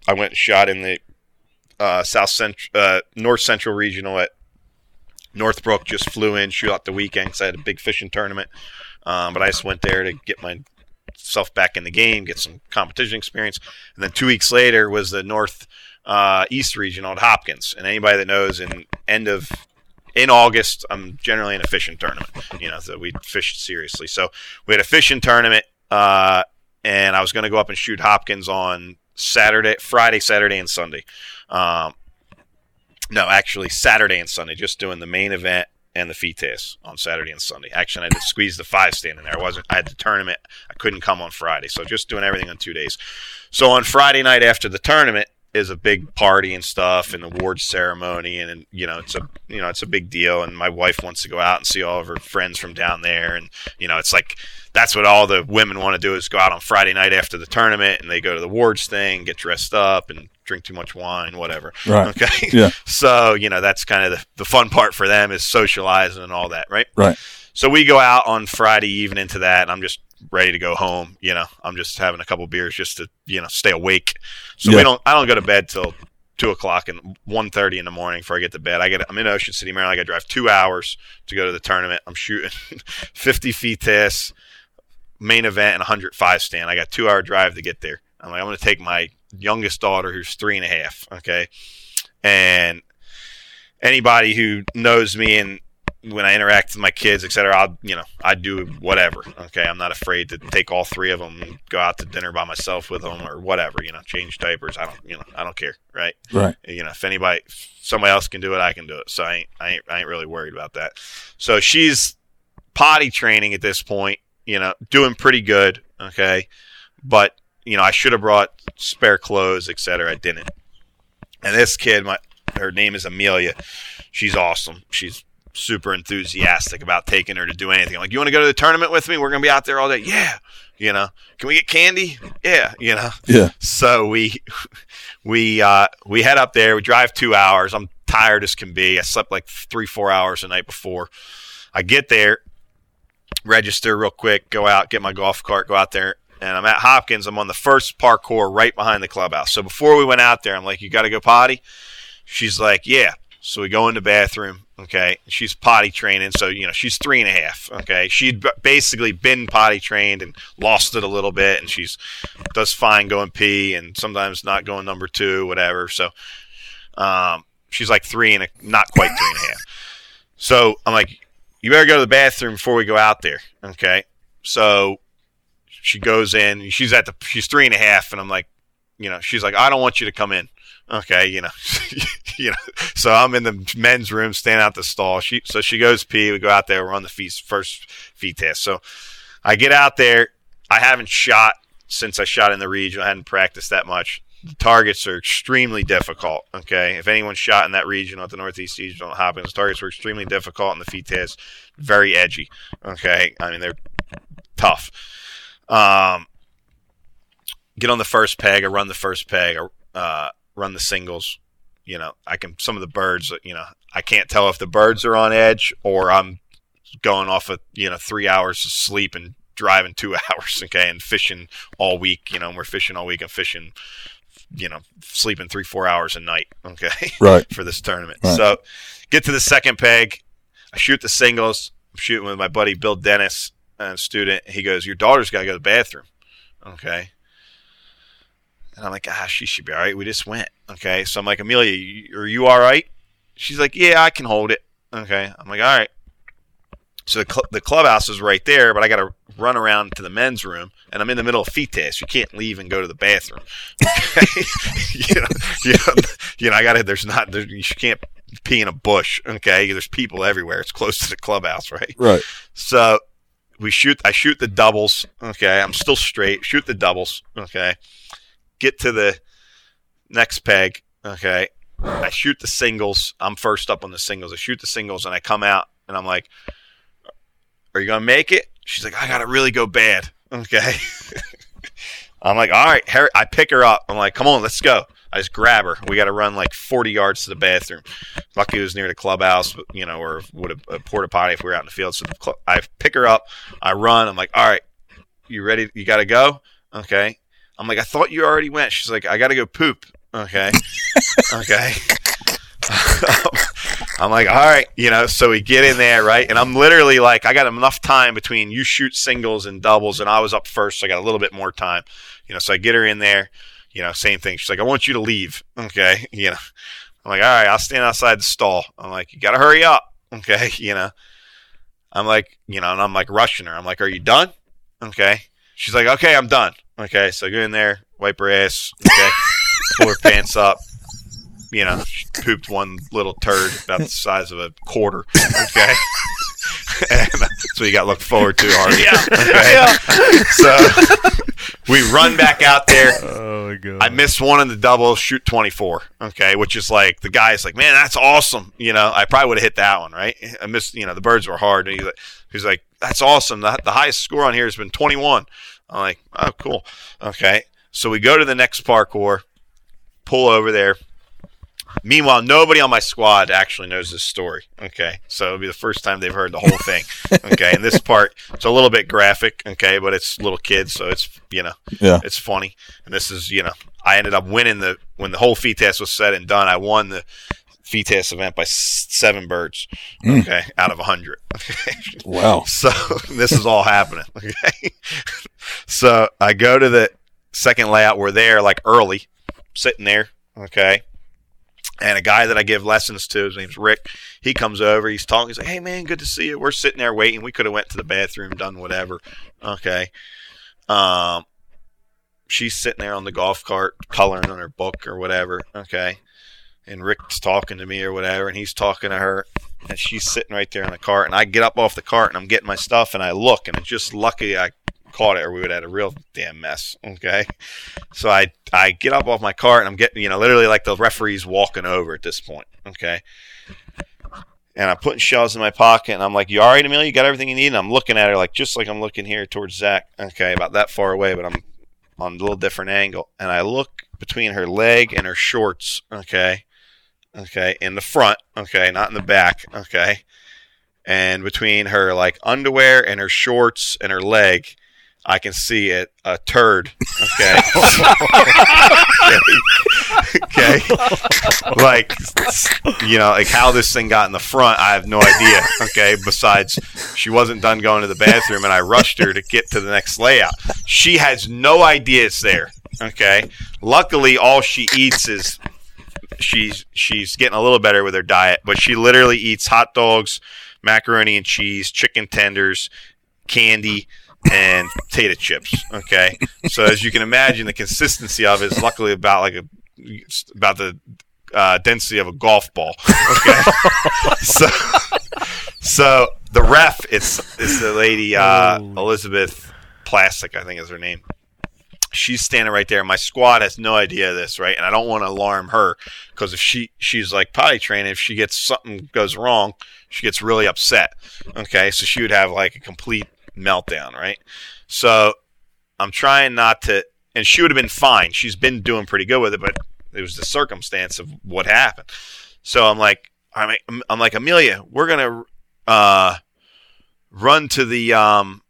I went and shot in the uh, South Central, uh, North Central Regional at Northbrook. Just flew in, shoot out the weekend 'cause I had a big fishing tournament. Um, but I just went there to get myself back in the game, get some competition experience. And then two weeks later was the North uh, East Regional at Hopkins. And anybody that knows, in end of in August, I'm generally in a fishing tournament. You know, so we fished seriously. So we had a fishing tournament, uh, and I was going to go up and shoot Hopkins on Saturday, Friday, Saturday, and Sunday. Um, no, actually Saturday and Sunday, just doing the main event and the FITASC on Saturday and Sunday. Actually, I had to squeeze the five stand in there. I wasn't. I had the tournament. I couldn't come on Friday, so just doing everything on two days. So on Friday night after the tournament is a big party and stuff, and awards ceremony, and, and you know it's a you know it's a big deal. And my wife wants to go out and see all of her friends from down there, and you know it's like that's what all the women want to do is go out on Friday night after the tournament, and they go to the awards thing, get dressed up, and drink too much wine, whatever. Right. Okay. [LAUGHS] Yeah. [LAUGHS] So you know that's kind of the, the fun part for them is socializing and all that, right? Right. So we go out on Friday evening to that, and I'm just ready to go home. You know, I'm just having a couple beers just to you know stay awake. So Yeah. we don't. I don't go to bed till two o'clock and one thirty in the morning before I get to bed. I get. I'm in Ocean City, Maryland. I got to drive two hours to go to the tournament. I'm shooting [LAUGHS] 50 FITASC, main event, and 105 stand. I got two hour drive to get there. I'm like, I'm going to take my youngest daughter, who's three and a half. Okay, and anybody who knows me and when I interact with my kids, etc., I'll you know I do whatever. Okay, I'm not afraid to take all three of them and go out to dinner by myself with them or whatever. You know, change diapers. I don't you know I don't care. Right. Right. You know, if anybody, if somebody else can do it, I can do it. So I ain't I ain't, I ain't really worried about that. So she's potty training at this point. You know, doing pretty good. Okay, but you know I should have brought spare clothes, etc. I didn't. And this kid, my her name is Amelia. She's awesome. She's super enthusiastic about taking her to do anything. Like, you want to go to the tournament with me? We're gonna be out there all day. Yeah. You know, can we get candy? Yeah. You know. Yeah. So we [LAUGHS] we uh, we head up there. We drive two hours. I'm tired as can be. I slept like three four hours the night before. I get there, register real quick, go out, get my golf cart, go out there, and I'm at Hopkins. I'm on the first parcours right behind the clubhouse. So before we went out there, I'm like, "You got to go potty." She's like, "Yeah." So we go in the bathroom. Okay, she's potty training, so you know she's three and a half. Okay, she'd basically been potty trained and lost it a little bit, and she's does fine going pee and sometimes not going number two, whatever. So, um, she's like three and a, not quite three and a half. So I'm like, you better go to the bathroom before we go out there. Okay, so she goes in. She's at the she's three and a half, and I'm like, you know, she's like, I don't want you to come in. Okay, you know, [LAUGHS] you know. So I'm in the men's room, standing out the stall. She so she goes pee. We go out there. We're on the feet, first FITASC. So I get out there. I haven't shot since I shot in the region. I hadn't practiced that much. The targets are extremely difficult. Okay, if anyone shot in that region at the Northeast Regional Hopkins, targets were extremely difficult, and the FITASC very edgy. Okay, I mean they're tough. Um, get on the first peg. I run the first peg. I uh, run the singles. You know, I can some of the birds. You know, I can't tell if the birds are on edge or I'm going off of you know three hours of sleep and driving two [LAUGHS] hours. Okay, and fishing all week. You know, and we're fishing all week and fishing. You know, sleeping three four hours a night. [LAUGHS] Okay, Right. for this tournament. Right. So get to the second peg. I shoot the singles. I'm shooting with my buddy Bill Dennis, student. He goes, "Your daughter's got to go to the bathroom." Okay. And I'm like, ah, she should be all right. We just went. Okay. So I'm like, Amelia, you- are you all right? She's like, yeah, I can hold it. Okay. I'm like, all right. So the, cl- the clubhouse is right there, but I got to run around to the men's room, and I'm in the middle of FITASC. You can't leave and go to the bathroom. Okay? [LAUGHS] you, know, you, know, you know, I got to, there's not, there, you can't pee in a bush. Okay. There's people everywhere. It's close to the clubhouse, right? Right. So we shoot. I shoot the doubles. Okay, I'm still straight. Shoot the doubles. Okay, get to the next peg. Okay, I shoot the singles. I'm first up on the singles. I shoot the singles, and I come out, and I'm like, "Are you gonna make it?" She's like, "I gotta really go bad." Okay. [LAUGHS] I'm like, "All right." Harry, I pick her up. I'm like, "Come on, let's go." I just grab her. We got to run like 40 yards to the bathroom. Lucky it was near the clubhouse, you know, or would have a porta potty if we were out in the field. So the cl- I pick her up. I run. I'm like, all right, you ready? You got to go. Okay. I'm like, I thought you already went. She's like, I got to go poop. Okay. [LAUGHS] okay. [LAUGHS] I'm like, all right, you know, so we get in there, right? And I'm literally like, I got enough time between you shoot singles and doubles, and I was up first, so I got a little bit more time, you know. So I get her in there, you know, same thing. She's like, I want you to leave, okay, [LAUGHS] you know. I'm like, all right, I'll stand outside the stall. I'm like, you got to hurry up, [LAUGHS] okay, you know. I'm like, you know, and I'm like rushing her. I'm like, are you done? Okay. She's like, okay, I'm done. Okay, so go in there, wipe her ass, okay, [LAUGHS] pull her pants up. You know, she pooped one little turd about the size of a quarter. Okay. [LAUGHS] and what you got to look forward to already. [LAUGHS] Okay. [LAUGHS] So we run back out there. Oh my god. I missed one in the double, shoot 24. Okay, which is like the guy's like, man, that's awesome. You know, I probably would have hit that one, right? I missed. You know, the birds were hard. And he's like, he's like, that's awesome. The, the highest score on here has been 21. I'm like, oh, cool. Okay, so we go to the next parcours, pull over there. Meanwhile, nobody on my squad actually knows this story. Okay, so it'll be the first time they've heard the whole thing. [LAUGHS] Okay, and this part it's a little bit graphic. Okay, but it's little kids, so it's you know Yeah. it's funny. And this is, you know, I ended up winning the when the whole test was said and done. I won the test event by seven birds. Mm. Okay, out of a hundred. [LAUGHS] Wow. So this is all happening. [LAUGHS] Okay. So I go to the second layout. We're there like early, sitting there. Okay. And a guy that I give lessons to, his name's Rick. He comes over. He's talking. He's like, "Hey man, good to see you." We're sitting there waiting. We could have went to the bathroom, done whatever. Okay. Um, she's sitting there on the golf cart coloring on her book or whatever. Okay. And Rick's talking to me or whatever, and he's talking to her, and she's sitting right there in the cart. And I get up off the cart and I'm getting my stuff, and I look, and it's just lucky I caught it, or we would have had a real damn mess. Okay, so I I get up off my cart and I'm getting you know literally like the referee's walking over at this point. Okay, and I'm putting shells in my pocket and I'm like, "You all right, Amelia? You got everything you need?" And I'm looking at her like just like I'm looking here towards Zach. Okay, about that far away, but I'm on a little different angle, and I look between her leg and her shorts. Okay, okay, in the front. Okay, not in the back. Okay. And between her like underwear and her shorts and her leg, I can see it a turd. Okay. [LAUGHS] okay. Like you know, like how this thing got in the front, I have no idea. Okay. Besides, she wasn't done going to the bathroom, and I rushed her to get to the next layout. She has no idea it's there. Okay. Luckily, all she eats is she's she's getting a little better with her diet, but she literally eats hot dogs, macaroni and cheese, chicken tenders, candy and potato chips. Okay, so as you can imagine, the consistency of it is luckily about like a about the uh, density of a golf ball. Okay, [LAUGHS] so so the ref it's it's the lady uh, Elizabeth Plastic, I think is her name. She's standing right there. My squad has no idea of this, right? And I don't want to alarm her because if she she's like potty trained, if she gets something goes wrong, she gets really upset. Okay, so she would have like a complete meltdown, right? So I'm trying not to, and she would have been fine. She's been doing pretty good with it, but it was the circumstance of what happened. So I'm like, I'm, I'm like Amelia, we're gonna uh, run to the um,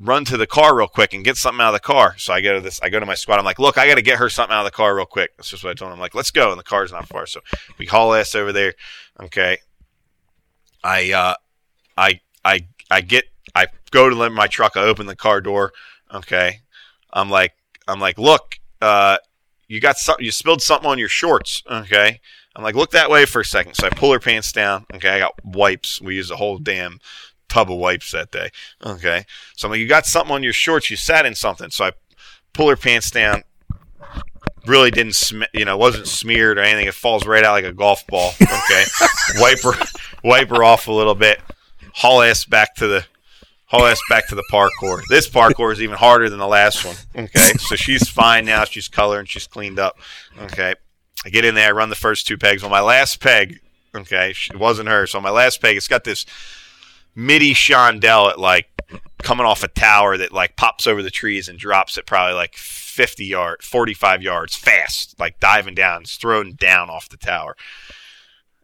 run to the car real quick and get something out of the car. So I go to this, I go to my squad. I'm like, look, I got to get her something out of the car real quick. That's just what I told him. I'm like, let's go. And the car's not far. So we haul ass over there. Okay. I, uh, I, I, I get, I go to my truck. I open the car door. Okay. I'm like, I'm like, look, uh, you got something, you spilled something on your shorts. Okay. I'm like, look that way for a second. So I pull her pants down. Okay. I got wipes. We use a whole damn tub of wipes that day. Okay. So I'm like, you got something on your shorts. You sat in something. So I pull her pants down. Really didn't, sm- you know, wasn't smeared or anything. It falls right out like a golf ball. Okay. [LAUGHS] wipe her, wipe her off a little bit. Haul ass back to the, haul ass back to the parcours. This parcours is even harder than the last one. Okay. [LAUGHS] So she's fine now. She's colored and she's cleaned up. Okay. I get in there. I run the first two pegs. On my last peg, okay, it wasn't her. So on my last peg, it's got this midi chandelle at like coming off a tower that like pops over the trees and drops at probably like 50 yards, 45 yards fast, like diving down, it's thrown down off the tower.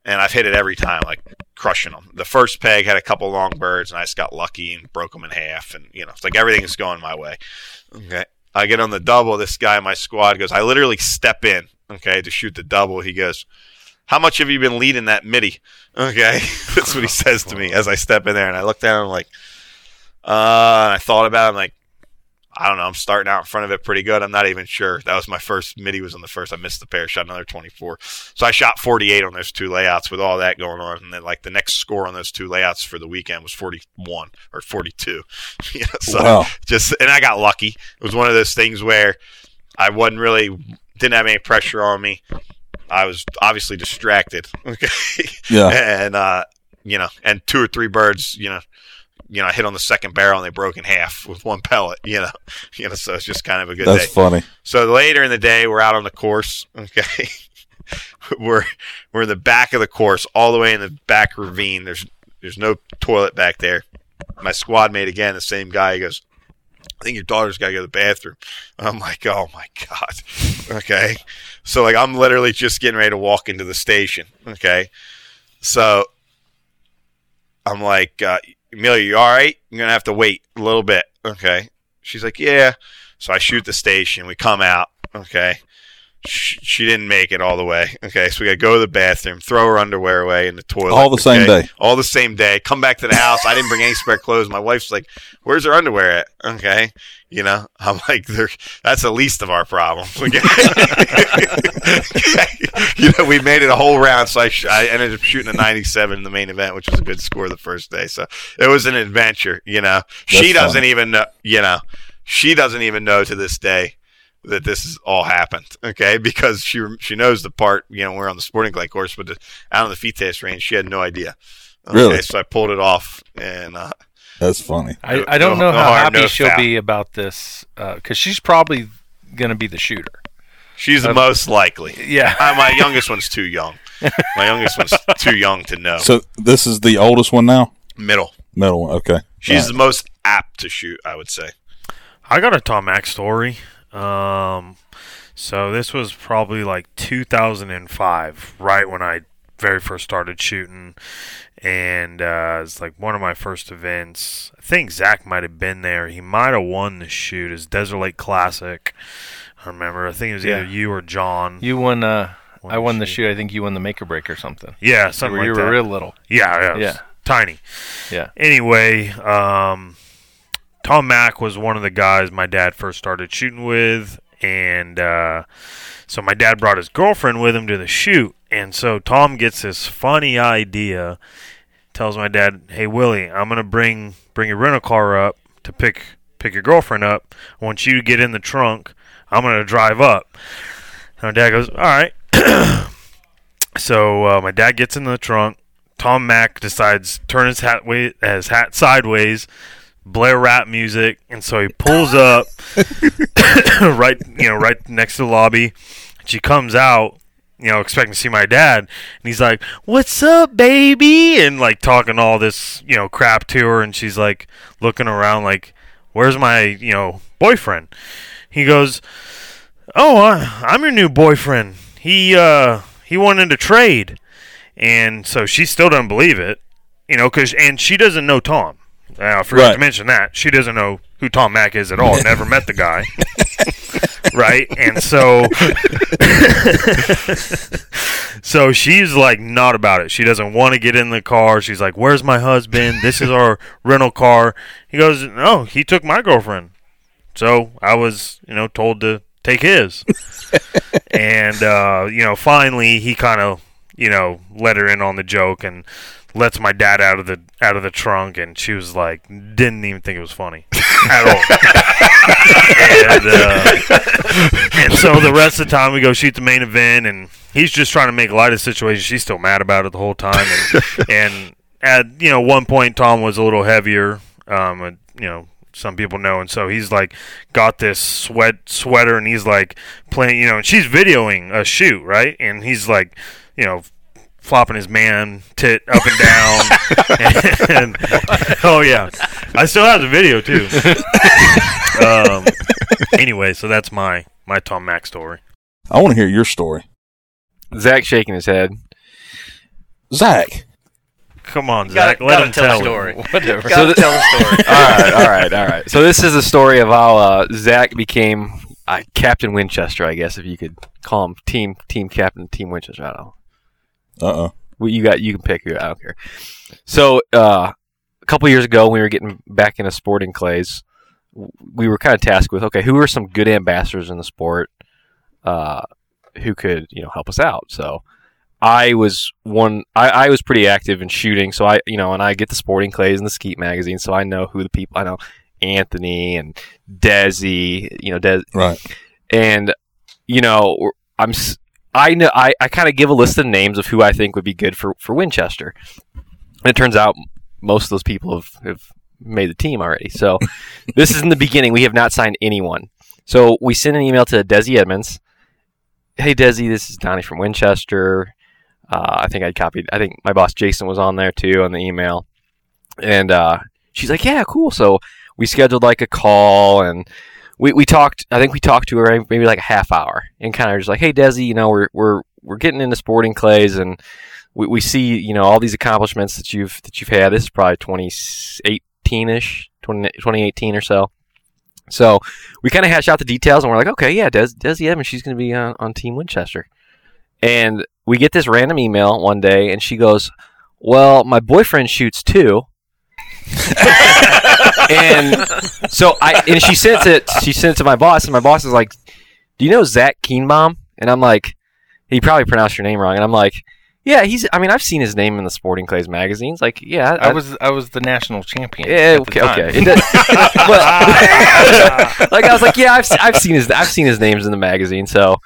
And I've hit it every time, like crushing them. The first peg had a couple long birds, and I just got lucky and broke them in half. And you know, it's like everything is going my way. Okay, I get on the double. This guy in my squad goes, I literally step in, okay, to shoot the double. He goes, how much have you been leading that midi? Okay, [LAUGHS] that's what he says to me as I step in there, and I look down. I'm like, uh, I thought about. it. I'm like, I don't know. I'm starting out in front of it pretty good. I'm not even sure. That was my first midi. Was on the first. I missed the pair. Shot another 24. So I shot 48 on those two layouts with all that going on, and then like the next score on those two layouts for the weekend was 41 or 42. [LAUGHS] yeah, so Wow. just and I got lucky. It was one of those things where I wasn't really didn't have any pressure on me. I was obviously distracted. [LAUGHS] Okay. Yeah. and uh, you know, and two or three birds, you know, you know, I hit on the second barrel and they broke in half [LAUGHS] with one pellet, you know. [LAUGHS] You know, so it's just kind of a good day. That's day. funny. So later in the day we're out on the course, [LAUGHS] okay. we're we're in the back of the course, all the way in the back ravine. There's there's no toilet back there. My squad mate again, the same guy, he goes, I think your daughter's got to go to the bathroom. I'm like, oh my god. Okay. So like I'm literally just getting ready to walk into the station. Okay. So I'm like, uh, Amelia, you all right? You're gonna have to wait a little bit. Okay. She's like, yeah. So I shoot the station. We come out. Okay. She, she didn't make it all the way. Okay, so we got to go to the bathroom, throw her underwear away in the toilet. All the same day. All the same day. Come back to the house. I didn't bring any spare clothes. My wife's like, "Where's her underwear at?" Okay, you know, I'm like, "There- "That's the least of our problems." [LAUGHS] Okay? you know, we made it a whole round, so I, sh- I ended up shooting a 97 in the main event, which was a good score the first day. So it was an adventure. You know, she doesn't funny. even know. You know, she doesn't even know to this day that this has all happened. Okay, because she she knows the part. You know, we're on the sporting clay course, but the, out on the FITASC range, she had no idea. Okay, Really? So I pulled it off, and uh, That's funny. I, I don't No- know no how harm, happy no she'll foul. be about this because she's probably going to be the shooter. she's the Uh, most likely. Yeah. Uh, my youngest one's too young. My youngest one's [LAUGHS] too young to know. So this is the oldest one now. Middle. Middle one. Okay. She's All the most apt to shoot, I would say. I got a Tom Mack story. Um, so this was probably like 2005, right when I very first started shooting, and uh, it's like one of my first events. I think Zach might have been there. He might have won the shoot. His Desert Lake Classic. I remember. I think it was either Yeah. you or John. You won. Uh, Won I the won the shoot. shoot. I think you won the make or break or something. yeah, something you like were, you that. were real little. Yeah, yeah, Yeah. tiny. Yeah. Anyway, um, Tom Mack was one of the guys my dad first started shooting with, and uh, so my dad brought his girlfriend with him to the shoot, and so Tom gets this funny idea, tells my dad, "Hey Willie, I'm gonna bring bring your rental car up to pick pick your girlfriend up. I want you to get in the trunk. I'm gonna drive up." And my dad goes, "All right." [CLEARS THROAT] so uh, my dad gets in the trunk. Tom Mack decides to turn his hat his hat sideways, blare rap music, and so he pulls up [COUGHS] right you know right next to the lobby. She comes out, you know, expecting to see my dad, and he's like, "What's up, baby?" and like talking all this you know crap to her, and she's like looking around like, "Where's my you know boyfriend?" He goes, "Oh, I'm your new boyfriend. He uh he wanted to trade." and so she still doesn't believe it, you know, cause and she doesn't know Tom. I forgot Right. to mention that she doesn't know who Tom Mack is at all. Never met the guy, [LAUGHS] right? And so, [LAUGHS] so she's like not about it. She doesn't want to get in the car. She's like, "Where's my husband? This is our rental car." He goes, "No, he took my girlfriend." So I was, you know, told to take his. [LAUGHS] and uh, you know, finally he kind of, you know, let her in on the joke and lets my dad out of the out of the trunk and she was like didn't even think it was funny [LAUGHS] at all. and, uh, and so the rest of the time we go shoot the main event and he's just trying to make light of the situation. She's still mad about it the whole time and [LAUGHS] and at you know one point Tom was a little heavier um and, you know some people know and so he's like got this sweat sweater and he's like playing you know and she's videoing a shoot right and he's like you know flopping his man tit up and down [LAUGHS] and, oh yeah i still have the video too um anyway so that's my my tom mack story I want to hear your story, Zach shaking his head. Zach. come on Gotta- zach let gotta him tell the tell it. story. [LAUGHS] Whatever. Gotta the- tell the story. [LAUGHS] all right, all right, all right. So this is the story of how uh, Zach became uh, Captain Winchester, I guess, if you could call him team team captain, team Winchester. I don't know. Uh uh Well, you got you can pick who. I don't care. So uh, a couple years ago, when we were getting back into sporting clays, we were kind of tasked with okay, who are some good ambassadors in the sport, uh, who could you know help us out. So I was one. I, I was pretty active in shooting, so I you know, and I get the sporting clays and the Skeet magazine, so I know who the people. I know Anthony and Desi. You know, Des, Right. and you know I'm I know I, I kind of give a list of names of who I think would be good for for Winchester, and it turns out most of those people have, have made the team already. So [LAUGHS] this is in the beginning. We have not signed anyone. So we send an email to Desi Edmunds. Hey Desi, this is Donnie from Winchester. Uh, I think I copied. I think my boss Jason was on there too on the email, and uh, she's like, "Yeah, cool." So we scheduled like a call and we, we talked. I think we talked to her maybe like a half hour, and kind of just like, "Hey, Desi, you know, we're we're we're getting into sporting clays, and we, we see you know all these accomplishments that you've that you've had. This is probably 2018 ish, 20, 2018 or so, So we kind of hash out the details, and we're like, okay, yeah, Des- Desi Evans, she's going to be on, on Team Winchester. And we get this random email one day, and she goes, "Well, my boyfriend shoots too." [LAUGHS] and so I and she sent it. She sent it to my boss, and my boss is like, "Do you know Zach Kienbaum?" And I'm like, "He probably pronounced your name wrong." And I'm like, "Yeah, he's. I mean, I've seen his name in the Sporting Clays magazines. Like, yeah, I was I was the national champion. yeah, okay, okay. [LAUGHS] But, [LAUGHS] like I was like, yeah, I've, I've seen his I've seen his names in the magazine. So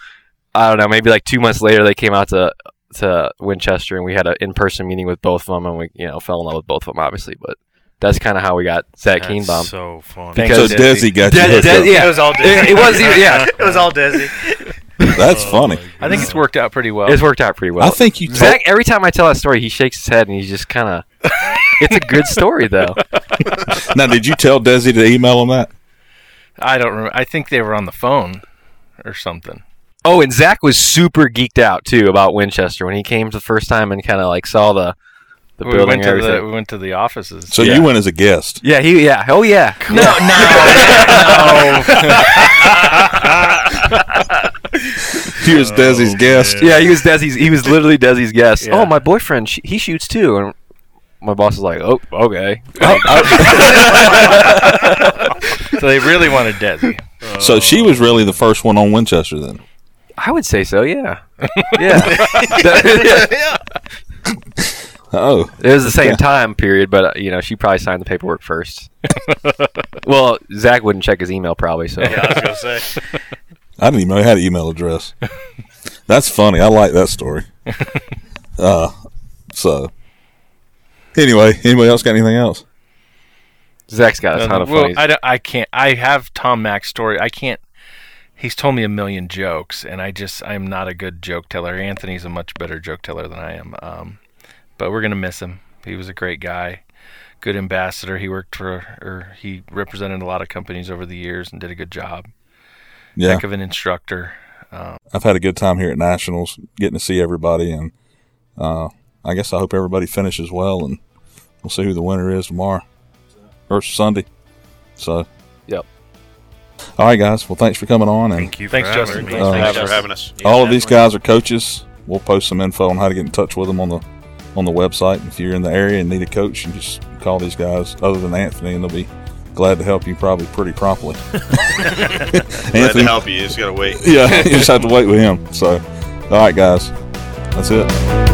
I don't know. Maybe like two months later, they came out to to Winchester, and we had an in person meeting with both of them, and we you know fell in love with both of them, obviously. But that's kind of how we got Zach That's Kienbaum. so funny. Thanks, so Desi. Desi got you De- hooked De- up. yeah, It was all Desi. It, it was [LAUGHS] yeah. it was all Desi. That's oh funny. I think it's worked out pretty well. It's worked out pretty well. I think you told, Zach, every time I tell that story, he shakes his head and he's just kind of. it's a good story though. [LAUGHS] now. Did you tell Desi to email him that? I don't remember. I think they were on the phone or something. Oh, and Zach was super geeked out too about Winchester when he came the first time and kind of like saw the the we building went to everything. the we went to the offices. So Yeah. you went as a guest. yeah, he yeah. Oh yeah. [LAUGHS] no, no. [LAUGHS] He was oh, Desi's guest. Yeah, he was Desi's. He was literally Desi's guest. Yeah. Oh, my boyfriend, sh- he shoots too. And my boss is like, oh, okay. [LAUGHS] Oh, oh. so they really wanted Desi. So she was really the first one on Winchester then. I would say so. Yeah, yeah. yeah. Oh, It was the same time period, but uh, you know, she probably signed the paperwork first. [LAUGHS] well, Zach wouldn't check his email probably, so Yeah, I was gonna say. I didn't even know he had an email address. That's funny. I like that story. [LAUGHS] Uh, so anyway, anybody else got anything else? Zach's got a ton of well, funny. I, I can't. I have Tom Mack's story. I can't. He's told me a million jokes, and I just I'm not a good joke teller. Anthony's a much better joke teller than I am. Um, but we're gonna miss him. He was a great guy, good ambassador. He worked for or he represented a lot of companies over the years and did a good job. Yeah, Heck of an instructor. I've had a good time here at Nationals, getting to see everybody, and uh, I guess I hope everybody finishes well, and we'll see who the winner is tomorrow or Sunday. So, Yep. All right, guys. Well, thanks for coming on, and Thank you for Thanks, Justin. Uh, Thanks for having us. all of these guys are coaches. We'll post some info on how to get in touch with them on the on the website. If you're in the area and need a coach, you just call these guys. Other than Anthony, and they'll be glad to help you probably pretty promptly. [LAUGHS] Glad to Anthony, help you. You just gotta wait. yeah, [LAUGHS] you just have to wait with him. So, all right, guys, that's it.